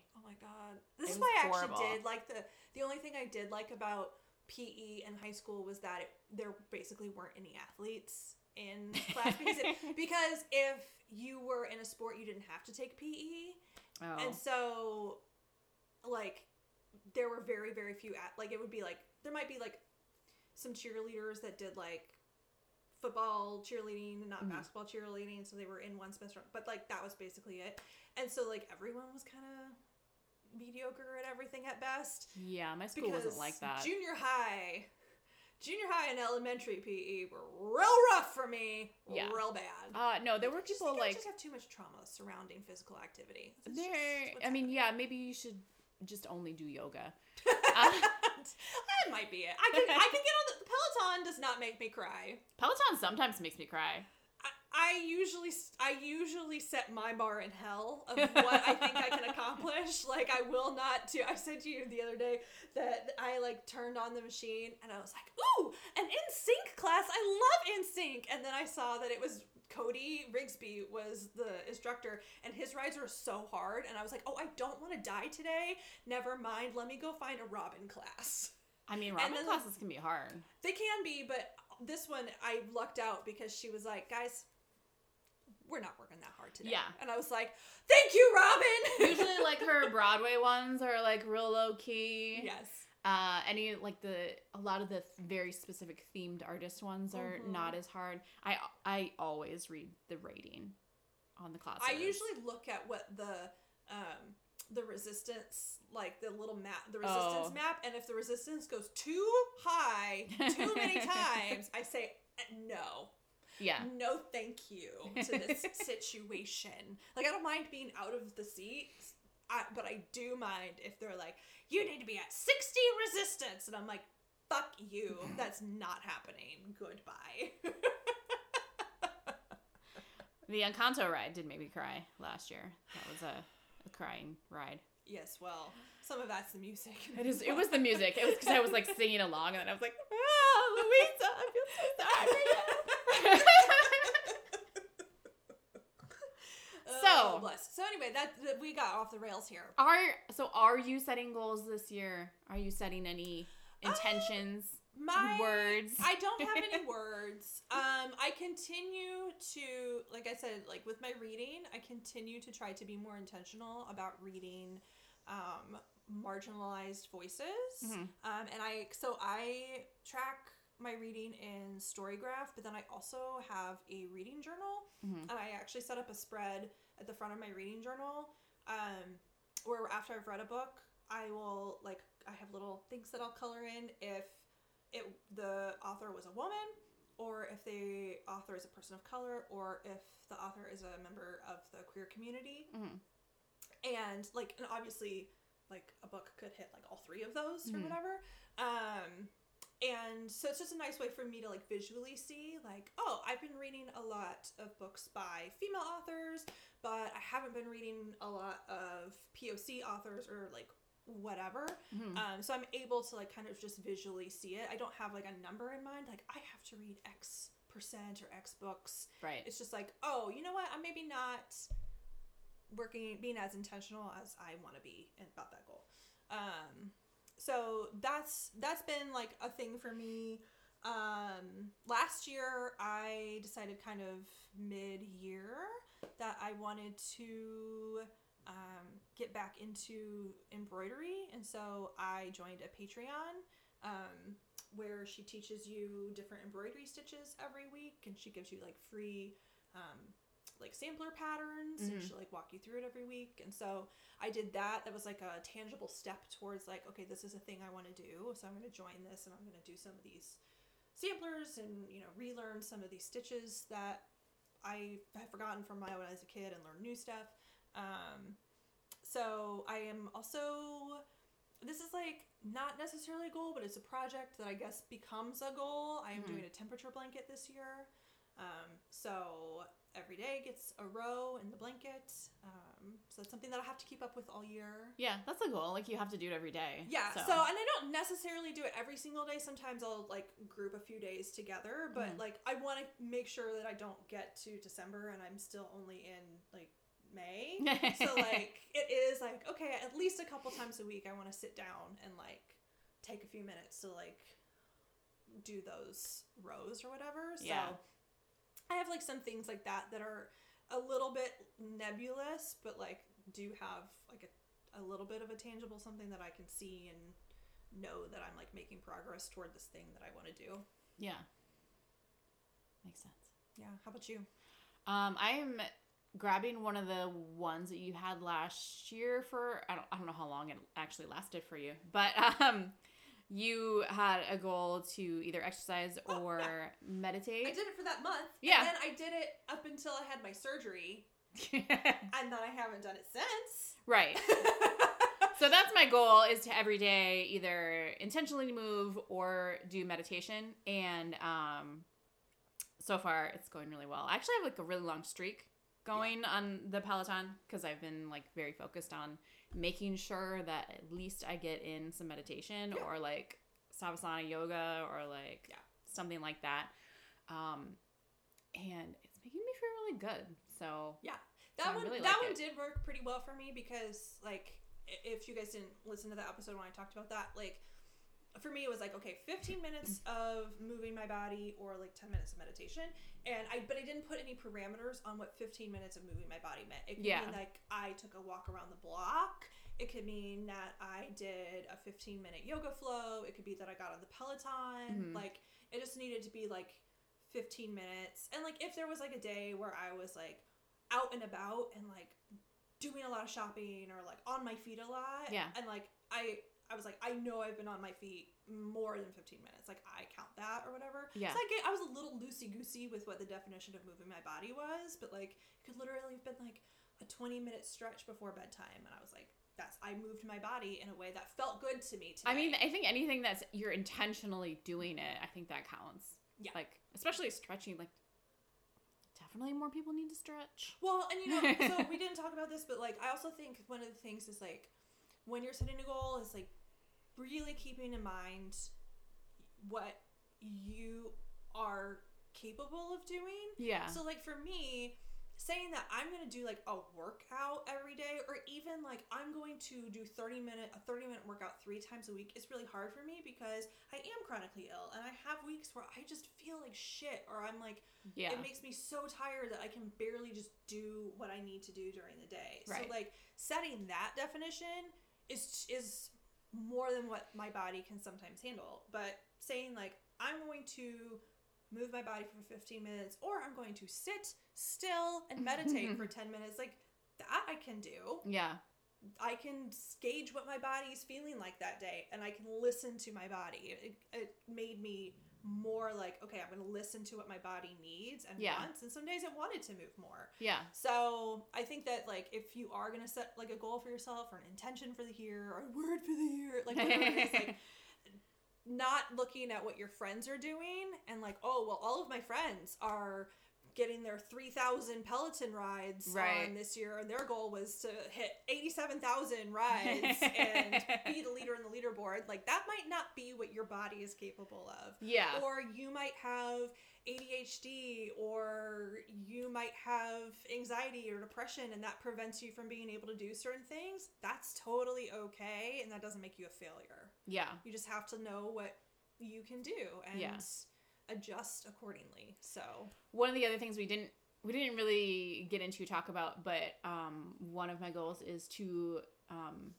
This is why I horrible. actually did like the the only thing I did like about PE in high school was that it, there basically weren't any athletes in *laughs* class because, it, because if you were in a sport you didn't have to take PE Oh, and so like there were very very few at like it would be like there might be like some cheerleaders that did like football cheerleading and not Mhm. basketball cheerleading so they were in one semester but like that was basically it and so like everyone was kind of mediocre at everything at best yeah, my school wasn't like that. junior high junior high and elementary pe were real rough for me Yeah. real bad uh, no, there were I just people think I like just have too much trauma surrounding physical activity just there. I mean, happening. yeah, maybe you should just only do yoga. *laughs* that might be it. I can I can get on the Peloton. Does not make me cry. Peloton sometimes makes me cry. I, usually I usually set my bar in hell of what I think I can *laughs* accomplish. Like I will not do. I said to you the other day that I like turned on the machine and I was like, "Ooh, an NSYNC class! I love NSYNC!" And then I saw that it was Cody Rigsby was the instructor, and his rides were so hard. And I was like, "Oh, I don't want to die today. Never mind. Let me go find a Robin class." I mean, Robin then- classes can be hard. They can be, but this one I lucked out because she was like, "Guys, we're not working that hard today." Yeah. and I was like, "Thank you, Robin." *laughs* Usually, like her Broadway ones are like real low key. yes, Uh, any like the a lot of the very specific themed artist ones are Mhm. not as hard. I I always read the rating on the classes. I usually look at what the um the resistance like the little map the resistance Oh. map and if the resistance goes too high too many *laughs* times i say "Uh, no yeah. no thank you to this *laughs* situation like i don't mind being out of the seat I, but i do mind if they're like you need to be at 60 resistance and i'm like fuck you *laughs* that's not happening goodbye The Encanto ride did make me cry last year. That was a, a crying ride. yes well some of that's the music It is. It was the music. It was because I was like singing along, and then I was like, "Ah, Luisa, I feel so sorry for you." *laughs* *laughs* So So- bless. So anyway, that, that we got off the rails here. Are so? Are you setting goals this year? Are you setting any intentions? My words. I don't have any *laughs* words. Um, I continue to, like I said, like with my reading, I continue to try to be more intentional about reading um, marginalized voices. Mhm. Um, and I, so I track my reading in Storygraph, but then I also have a reading journal Mhm. and I actually set up a spread at the front of my reading journal um, where after I've read a book, I will like I have little things that I'll color in if it the author was a woman or if the author is a person of color or if the author is a member of the queer community Mhm. and like and obviously like a book could hit like all three of those or Mhm. whatever um and so it's just a nice way for me to like visually see like oh i've been reading a lot of books by female authors but i haven't been reading a lot of poc authors or like whatever. Mhm. um, so i'm able to like kind of just visually see it. I don't have like a number in mind like i have to read x percent or x books. Right. it's just like oh you know what? I'm maybe not working being as intentional as i want to be about that goal. Um so that's that's been like a thing for me. Um last year i decided kind of mid-year that i wanted to um, get back into embroidery. And so i joined a patreon um, where she teaches you different embroidery stitches every week and she gives you like free um, like sampler patterns and Mhm. she'll like walk you through it every week and so i did that that was like a tangible step towards like okay this is a thing i want to do so i'm going to join this and i'm going to do some of these samplers and you know relearn some of these stitches that i had forgotten from my when i was a kid and learn new stuff um, so i am also this is like not necessarily a goal, but it's a project that I guess becomes a goal. I am Mhm. doing a temperature blanket this year. Um, so every day gets a row in the blanket. Um, so it's something that I have to keep up with all year. Yeah, that's the goal. Like you have to do it every day. Yeah. So. and I don't necessarily do it every single day. Sometimes I'll like group a few days together, but Mhm. like I want to make sure that I don't get to December and I'm still only in like May. *laughs* so like it is like okay at least a couple times a week i want to sit down and like take a few minutes to like do those rows or whatever so Yeah. I have like some things like that that are a little bit nebulous but like do have like a, a little bit of a tangible something that i can see and know that i'm like making progress toward this thing that i want to do. Yeah, makes sense. yeah how about you? Um, I am grabbing one of the ones that you had last year for I don't I don't know how long it actually lasted for you, but *laughs* um, you had a goal to either exercise Oh, *laughs* or yeah. meditate. i did it for that month Yeah. and then i did it up until i had my surgery *laughs* and then i haven't done it since right. *laughs* So that's my goal is to every day either intentionally move or do meditation. And um, so far it's going really well. I actually have like a really long streak going on the Peloton because I've been like very focused on making sure that at least I get in some meditation Yeah. or like savasana yoga or like Yeah. something like that. Um, and it's making me feel really good. So yeah, That I one, really that like one it. did work pretty well for me because, like, if you guys didn't listen to that episode when I talked about that, like, for me it was like, okay, 15 minutes of moving my body or like 10 minutes of meditation, and I, but I didn't put any parameters on what 15 minutes of moving my body meant. It could Yeah. mean like I took a walk around the block. It could mean that I did a 15 minute yoga flow. It could be that I got on the Peloton. Mhm. Like, it just needed to be like 15 minutes. And like, if there was like a day where I was like out and about and like doing a lot of shopping or like on my feet a lot. Yeah. And like, I, I was like, I know I've been on my feet more than 15 minutes. Like, I count that or whatever. Yeah. So I, get, I was a little loosey goosey with what the definition of moving my body was, but like, it could literally have been like a 20 minute stretch before bedtime. And I was like, that's, I moved my body in a way that felt good to me today. I mean, I think anything that's you're intentionally doing it, I think that counts. Yeah. Like especially stretching, like definitely more people need to stretch. Well, and you know, *laughs* so we didn't talk about this, but like I also think one of the things is like when you're setting a goal is like really keeping in mind what you are capable of doing. Yeah. So like for me, saying that I'm going to do like a workout every day or even like I'm going to do 30 minute a 30 minute workout 3 times a week is really hard for me because I am chronically ill and I have weeks where I just feel like shit or I'm like yeah. it makes me so tired that I can barely just do what I need to do during the day. Right. So like setting that definition is is more than what my body can sometimes handle. But saying like I'm going to move my body for 15 minutes or I'm going to sit still and *laughs* meditate for 10 minutes like that I can do. yeah. I can gauge what my body is feeling like that day and I can listen to my body. It, it made me more like, okay, I'm going to listen to what my body needs and Yeah. wants. And some days it wanted to move more. Yeah. So I think that, like, if you are going to set like a goal for yourself or an intention for the year or a word for the year, like, whatever it is, like, *laughs* not looking at what your friends are doing and like, oh, well, all of my friends are getting their 3,000 Peloton rides Right. on this year, and their goal was to hit 87,000 rides *laughs* and be the leader in the leaderboard. Like, that might not be what your body is capable of. Yeah. Or you might have ADHD, or you might have anxiety or depression, and that prevents you from being able to do certain things. That's totally okay, and that doesn't make you a failure. yeah. You just have to know what you can do and Yeah. Adjust accordingly. So, One of the other things we didn't we didn't really get into talk about, but um, one of my goals is to um,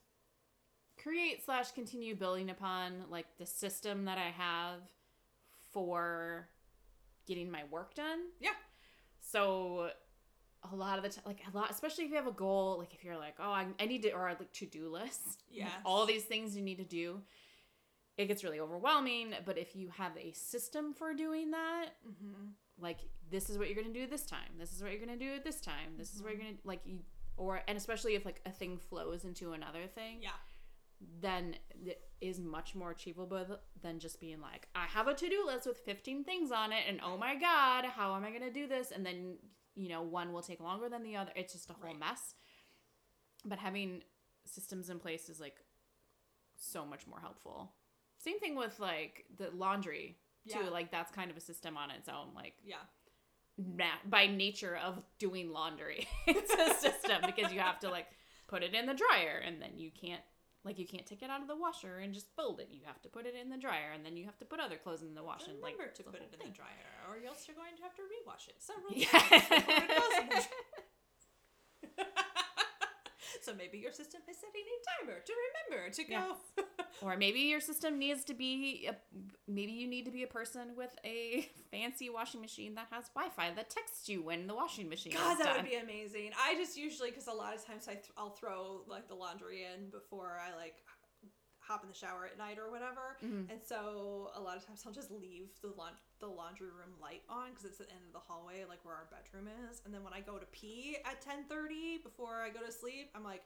create slash continue building upon like the system that I have for getting my work done. Yeah. So a lot of the time, like a lot, especially if you have a goal, like if you're like, oh, I, I need to, or like to do list, Yes. all these things you need to do. It gets really overwhelming, but if you have a system for doing that, mm-hmm. like this is what you're gonna do this time this is what you're gonna do this time this is what you're gonna like you or and especially if like a thing flows into another thing yeah. then it is much more achievable than just being like i have a to-do list with 15 things on it and oh my god how am i gonna do this and then you know one will take longer than the other it's just a whole Right. mess but having systems in place is like so much more helpful same thing with like the laundry too Yeah. like that's kind of a system on its own like Yeah. na- by nature of doing laundry *laughs* it's a system because you have to like put it in the dryer and then you can't like you can't take it out of the washer and just fold it you have to put it in the dryer and then you have to put other clothes in the wash and like Remember to put it in thing. the dryer, or else you're going to have to rewash it several Yeah. times before it goes in the dryer. *laughs* so maybe your system is setting a timer to remember to go. Or maybe your system needs to be a, maybe you need to be a person with a *laughs* fancy washing machine that has wi-fi that texts you when the washing machine God, that done would be amazing. I just usually, because a lot of times I th- I'll throw like the laundry in before I like hop in the shower at night or whatever. Mhm. And so a lot of times I'll just leave the laun- the laundry room light on because it's at the end of the hallway, like where our bedroom is. And then when I go to pee at ten thirty before I go to sleep, I'm like.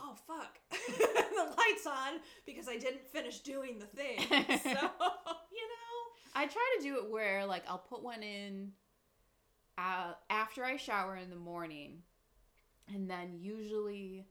Oh fuck! *laughs* the lights on because I didn't finish doing the thing. *laughs* So you know, I try to do it where like I'll put one in uh, after I shower in the morning, and then usually,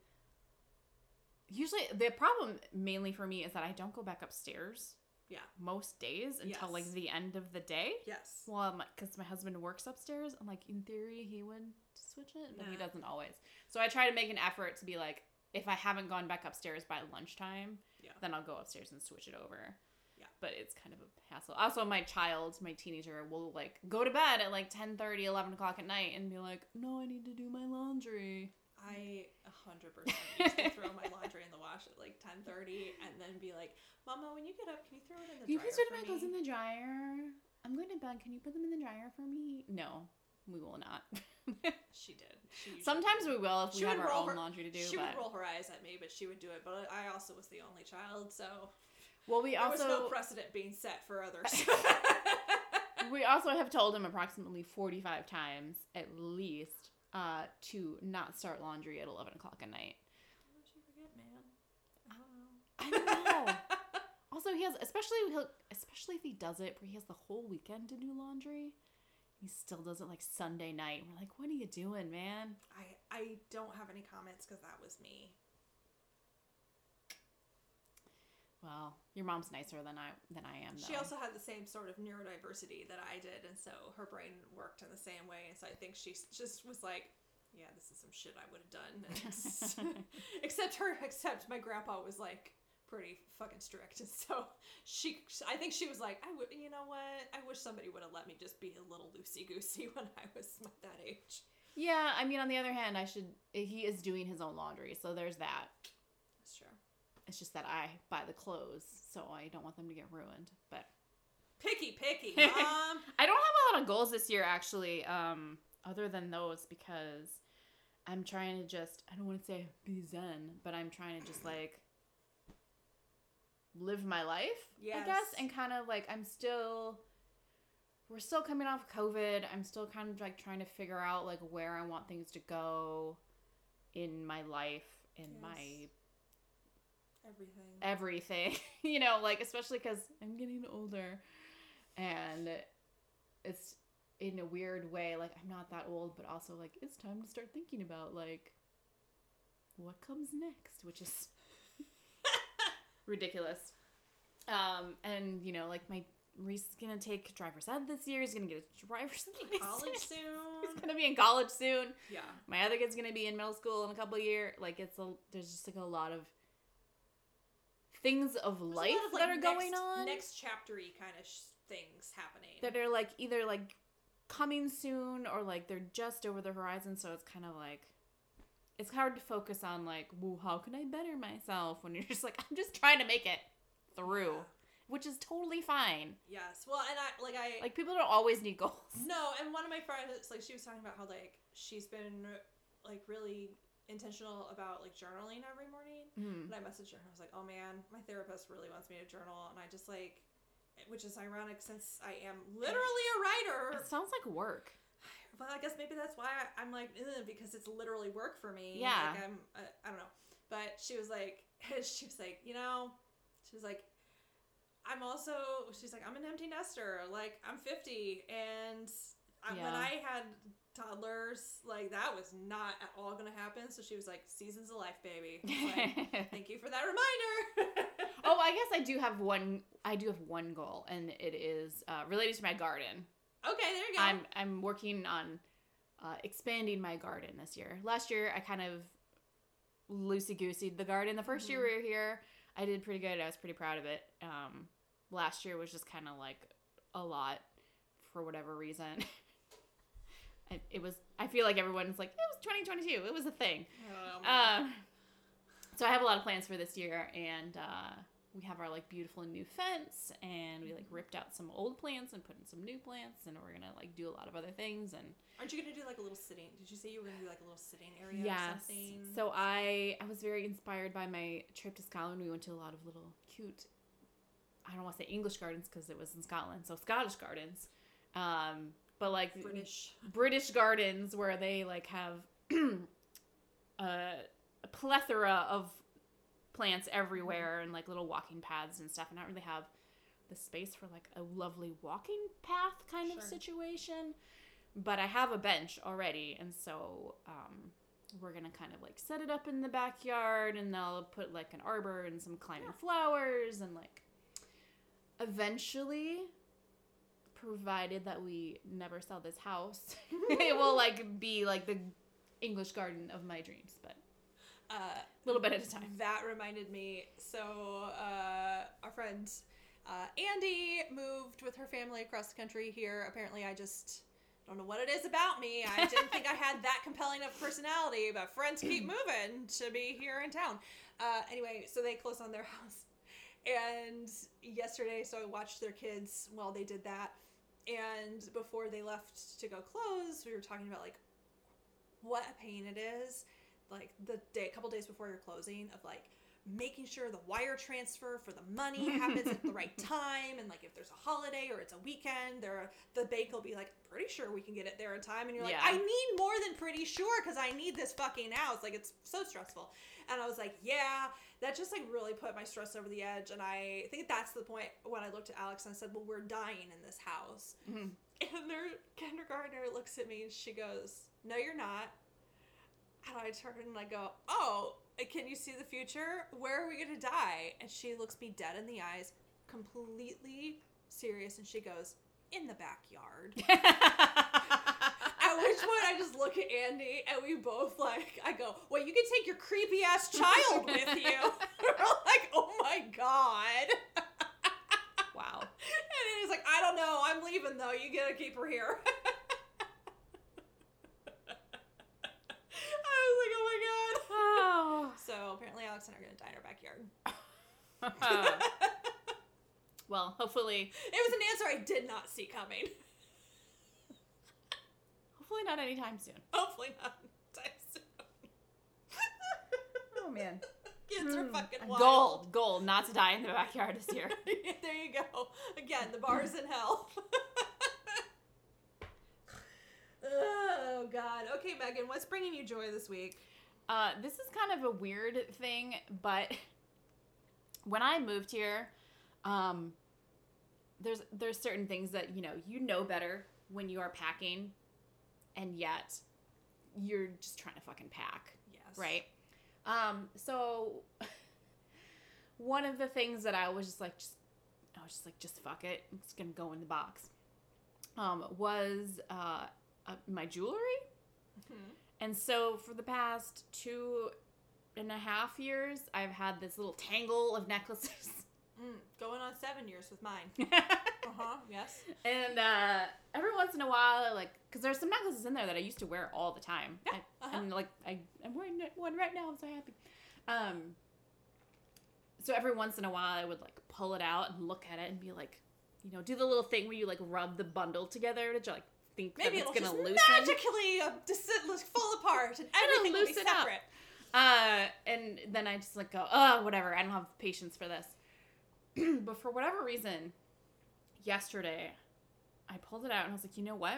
usually the problem mainly for me is that I don't go back upstairs. Yeah. Most days until like the end of the day. Yes. Well, because my, husband works upstairs, and like in theory he would switch it, but he doesn't always. So I try to make an effort to be like, if I haven't gone back upstairs by lunchtime, Yeah. then I'll go upstairs and switch it over. Yeah. But it's kind of a hassle. Also, my child, my teenager, will like go to bed at like 10 30, 11 o'clock at night and be like, no, I need to do my laundry. I a hundred percent used to throw my laundry in the wash at like ten thirty, and then be like, "Mama, when you get up, can you throw it in the you dryer please put my me?" clothes in the dryer. I'm going to bed. Can you put them in the dryer for me? No, we will not. *laughs* *laughs* She did. She Sometimes did. we will if She we have our own her- laundry to do. She but would roll her eyes at me, but she would do it. But I also was the only child, so well, we there also was no precedent being set for others. *laughs* *laughs* we also have told him approximately 45 times at least uh, to not start laundry at 11 o'clock at night. Much you forget, man? I don't know. I don't know. also, he has, especially he'll, especially if he does it where he has the whole weekend to do laundry. He still does it like Sunday night. We're like, what are you doing, man? I I don't have any comments because that was me. Well, your mom's nicer than I than I am. Though. She also had the same sort of neurodiversity that I did, and so her brain worked in the same way. And so I think she just was like, "Yeah, this is some shit I would have done." *laughs* *laughs* Except her, except my grandpa was like pretty fucking strict, and *laughs* so she, I think she was like, "I would, you know what? I wish somebody would have let me just be a little loosey goosey *laughs* when I was that age." yeah, I mean, on the other hand, I should. He is doing his own laundry, so there's that. That's true. It's just that I buy the clothes, so I don't want them to get ruined. But Picky, picky, *laughs* mom. I don't have a lot of goals this year, actually, um, other than those, because I'm trying to just, I don't want to say be zen, but I'm trying to just like live my life, I guess, and kind of like, I'm still, we're still coming off COVID. I'm still kind of like trying to figure out like where I want things to go in my life, in my Everything. everything *laughs* you know like especially because i'm getting older and it's in a weird way like i'm not that old but also like it's time to start thinking about like what comes next which is ridiculous um and you know like my Reese is gonna take driver's ed this year. He's gonna get a driver's *laughs* College *laughs* soon. He's gonna be in college soon. Yeah. My other kid's gonna be in middle school in a couple of years. Like it's a there's just like a lot of things of There's life of, like, that are going on Next chaptery kind of sh- things happening. that are like either like coming soon or like they're just over the horizon. So it's kind of like it's hard to focus on like, well, how can I better myself when *laughs* you're just like, I'm just trying to make it through, Yeah. which is totally fine. Yes. Well, and I like I Like people don't always need goals. *laughs* no, and one of my friends like she was talking about how like she's been like really intentional about like journaling every morning. Hmm. And I messaged her and I was like, "Oh man, my therapist really wants me to journal," and I just like, which is ironic since I am literally a writer. It sounds like work. Well, I guess maybe that's why I, I'm like, because it's literally work for me. Yeah. Like I'm, uh, I don't know. But she was like, *laughs* she was like, you know, she was like, I'm also, she's like, I'm an empty nester. Like I'm 50, and I, when I had toddlers, like that was not at all gonna happen. So she was like, seasons of life, baby. Like, *laughs* Thank you for that reminder. *laughs* oh, I guess I do have one. I do have one goal, and it is uh, related to my garden. Okay, there you go. I'm I'm working on uh, expanding my garden this year. Last year, I kind of loosey goosey the garden. The 1st year Mhm. we were here, I did pretty good. I was pretty proud of it. Um, last year was just kind of like a lot for whatever reason. *laughs* it, it was. I feel like everyone's like it was 2022. It was a thing. Oh. Um, so I have a lot of plans for this year, and uh, we have our like beautiful new fence, and we like ripped out some old plants and put in some new plants, and we're gonna like do a lot of other things. And Aren't you gonna do like a little sitting? Did you say you were gonna do like a little sitting area or yes, something? so I I was very inspired by my trip to Scotland. We went to a lot of little cute. I don't want to say English gardens because it was in Scotland, so Scottish gardens. Um, but like British. British gardens where they like have *clears throat* a, a plethora of plants everywhere and like little walking paths and stuff and not really have the space for like a lovely walking path kind of situation. But I have a bench already, and so um, we're gonna kind of like set it up in the backyard, and I'll put like an arbor and some climbing Yeah. flowers, and like eventually, provided that we never sell this house, *laughs* it will like be like the English garden of my dreams, but Uh, a little bit at a time. That reminded me. So, uh, our friend uh, Andy moved with her family across the country here. Apparently, I just don't know what it is about me. I *laughs* didn't think I had that compelling of personality, but friends keep *clears throat* moving to be here in town. Uh, anyway, so they closed on their *laughs* house. And yesterday, so I watched their kids while they did that. And before they left to go close, we were talking about like what a pain it is like the day a couple days before you're closing of like making sure the wire transfer for the money *laughs* happens at the right time and like if there's a holiday or it's a weekend there the bank will be like pretty sure we can get it there in time and you're like i need more than pretty sure because i need this fucking now it's like it's so stressful. And i was like yeah. That just like really put my stress over the edge and i think that's the point when i looked at alex and i said well we're dying in this house. Mhm. and their kindergartner looks at me and she goes, No, you're not. And I turn and I go, Oh, can you see the future? Where are we going to die? And she looks me dead in the eyes, completely serious. And she goes, In the backyard. *laughs* At which point I just look at Andy and we both like, I go, Well, you can take your creepy ass child with you. *laughs* We're like, Oh my God. wow. *laughs* And he's like, I don't know. I'm leaving though. You gotta keep her here. I was like, oh my god. Oh. So apparently, Alex and I are gonna die in our backyard. *laughs* well, hopefully, it was an answer I did not see coming. hopefully not anytime soon. Hopefully not. anytime soon. Oh man. Kids are Hmm. fucking A wild. Goal, goal, not to die in the backyard this year. *laughs* there you go. Again, the bar's in hell. *laughs* oh god. Okay, Megan, what's bringing you joy this week? Uh, this is kind of a weird thing, but *laughs* when I moved here, um, there's there's certain things that you know you know better when you are packing, and yet you're just trying to fucking pack. Yes. right? Um, so *laughs* one of the things that I was just like, just I was just like, just fuck it, I'm just gonna go in the box. Um, was uh, uh my jewelry, Mhm. And so for the past two and a half years, I've had this little tangle of necklaces. *laughs* Mm, going on seven years with mine. *laughs* Uh huh. Yes. and uh, every once in a while, like, because there's some necklaces in there that I used to wear all the time. Yeah, I- uh-huh. And like, I, I'm wearing one right now. I'm so happy. Um, so every once in a while, I would like pull it out and look at it and be like, you know, do the little thing where you like rub the bundle together to like think Maybe it's just gonna loosen. magically uh, fall apart and everything will be separate. Uh, and then I just like go, oh, whatever. I don't have patience for this. *clears throat* but for whatever reason, yesterday, I pulled it out and I was like, you know what?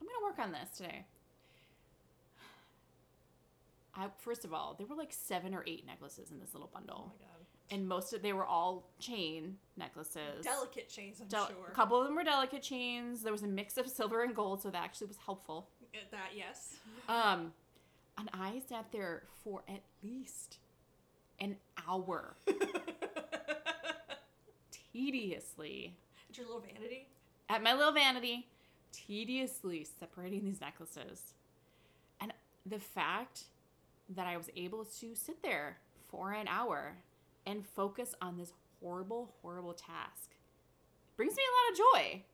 I'm gonna work on this today. I first of all, there were like seven or eight necklaces in this little Oh bundle, my god. And most of they were all chain necklaces. Delicate chains, I'm Del- sure. A couple of them were delicate chains. There was a mix of silver and gold, so that actually was helpful. Uh, That yes. Um, and I sat there for at least an hour, *laughs* tediously, At Your little vanity. at my little vanity, tediously separating these necklaces. And the fact that I was able to sit there for an hour and focus on this horrible, horrible task brings me a lot of joy. *laughs*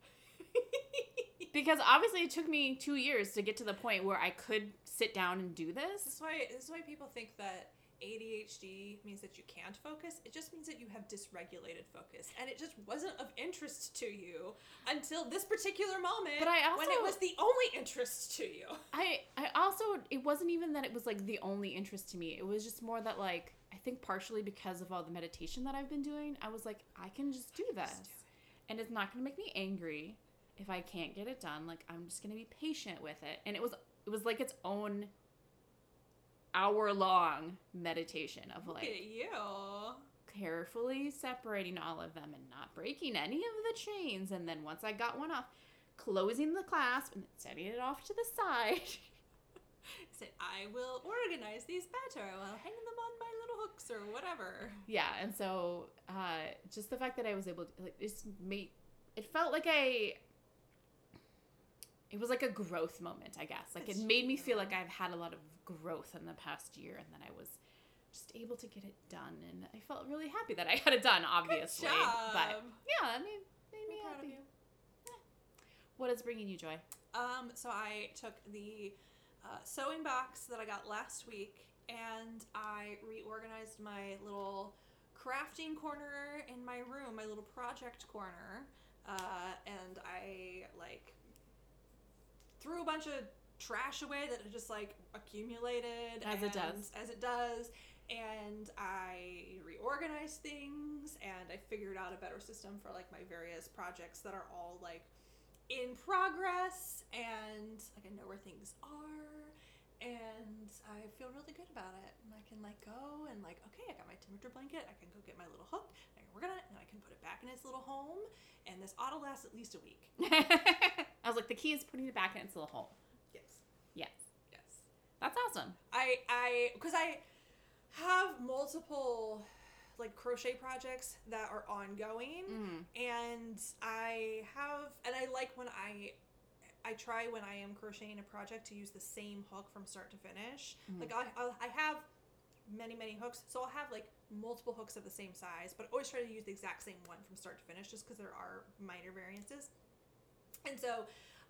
Because obviously it took me two years to get to the point where I could sit down and do This this. is why this is why people think that ADHD means that you can't focus. It just means that you have dysregulated focus, and it just wasn't of interest to you until this particular moment. But I also, when it was the only interest to you. I I also it wasn't even that it was like the only interest to me. It was just more that like think partially because of all the meditation that I've been doing, I was like I can just do this. Just do it. And it's not going to make me angry if I can't get it done. Like I'm just going to be patient with it. And it was it was like its own hour long meditation of Look like you. carefully separating all of them and not breaking any of the chains. And then once I got one off, closing the clasp and setting it off to the *laughs* side. Said I will organize these better I'll hang them on my little hooks or whatever. yeah, and so uh, just the fact that I was able to like this made it felt like a it was like a growth moment, I guess. Like It's it made me feel like I've had a lot of growth in the past year, and that I was just able to get it done, and I felt really happy that I had it done. Obviously, but yeah, that made, made me I'm proud of happy. you. What is bringing you joy? Um, so I took the uh, sewing box that I got last week and I reorganized my little crafting corner in my room, my little project corner, uh, and I like threw a bunch of trash away that had just like accumulated As it does. as it does and I reorganized things and I figured out a better system for like my various projects that are all like in progress and like I know where things are and I feel really good about it. And I can like go and like okay I got my temperature blanket. I can go get my little hook I can work on it and I can put it back in its little home. And this ought to last at least a week. *laughs* I was like, the key is putting it back in its little hole. yes. Yes, yes. That's awesome. I I because I have multiple like crochet projects that are ongoing Mm. and I have and I like when I I try when I am crocheting a project to use the same hook from start to finish. Mhm. Like I I'll, I have many many hooks, so I'll have like multiple hooks of the same size, but I always try to use the exact same one from start to finish, just because there are minor variances. And so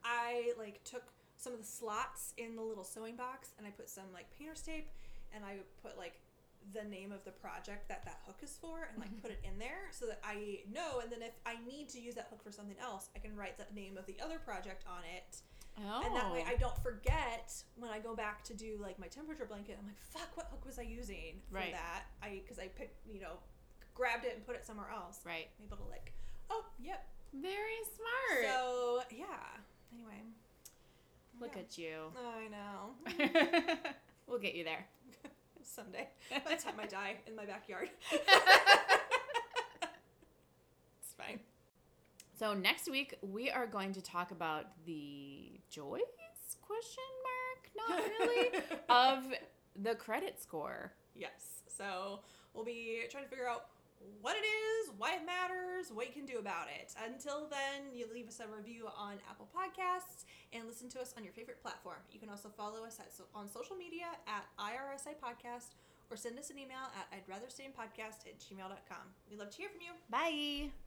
I like took some of the slots in the little sewing box and I put some like painter's tape and I put like the name of the project that that hook is for and like mm-hmm. put it in there so that I know and then if I need to use that hook for something else I can write the name of the other project on it Oh. and that way oh. I don't forget when I go back to do like my temperature blanket I'm like fuck what hook was I using for Right. that I because I picked you know grabbed it and put it somewhere else Right. I'm able to like oh yep Very smart. so yeah anyway Look yeah. at you. I know *laughs* we'll get you there. Someday by the time I die in my backyard. *laughs* It's fine. So next week we are going to talk about the joys question mark? Not really. *laughs* Of the credit score. Yes. So we'll be trying to figure out what it is, why it matters, what you can do about it. Until then, you leave us a review on Apple Podcasts and listen to us on your favorite platform. You can also follow us at on social media at IRSI Podcast or send us an email at I'd rather stay in podcast at gmail.com. We'd love to hear from you. Bye.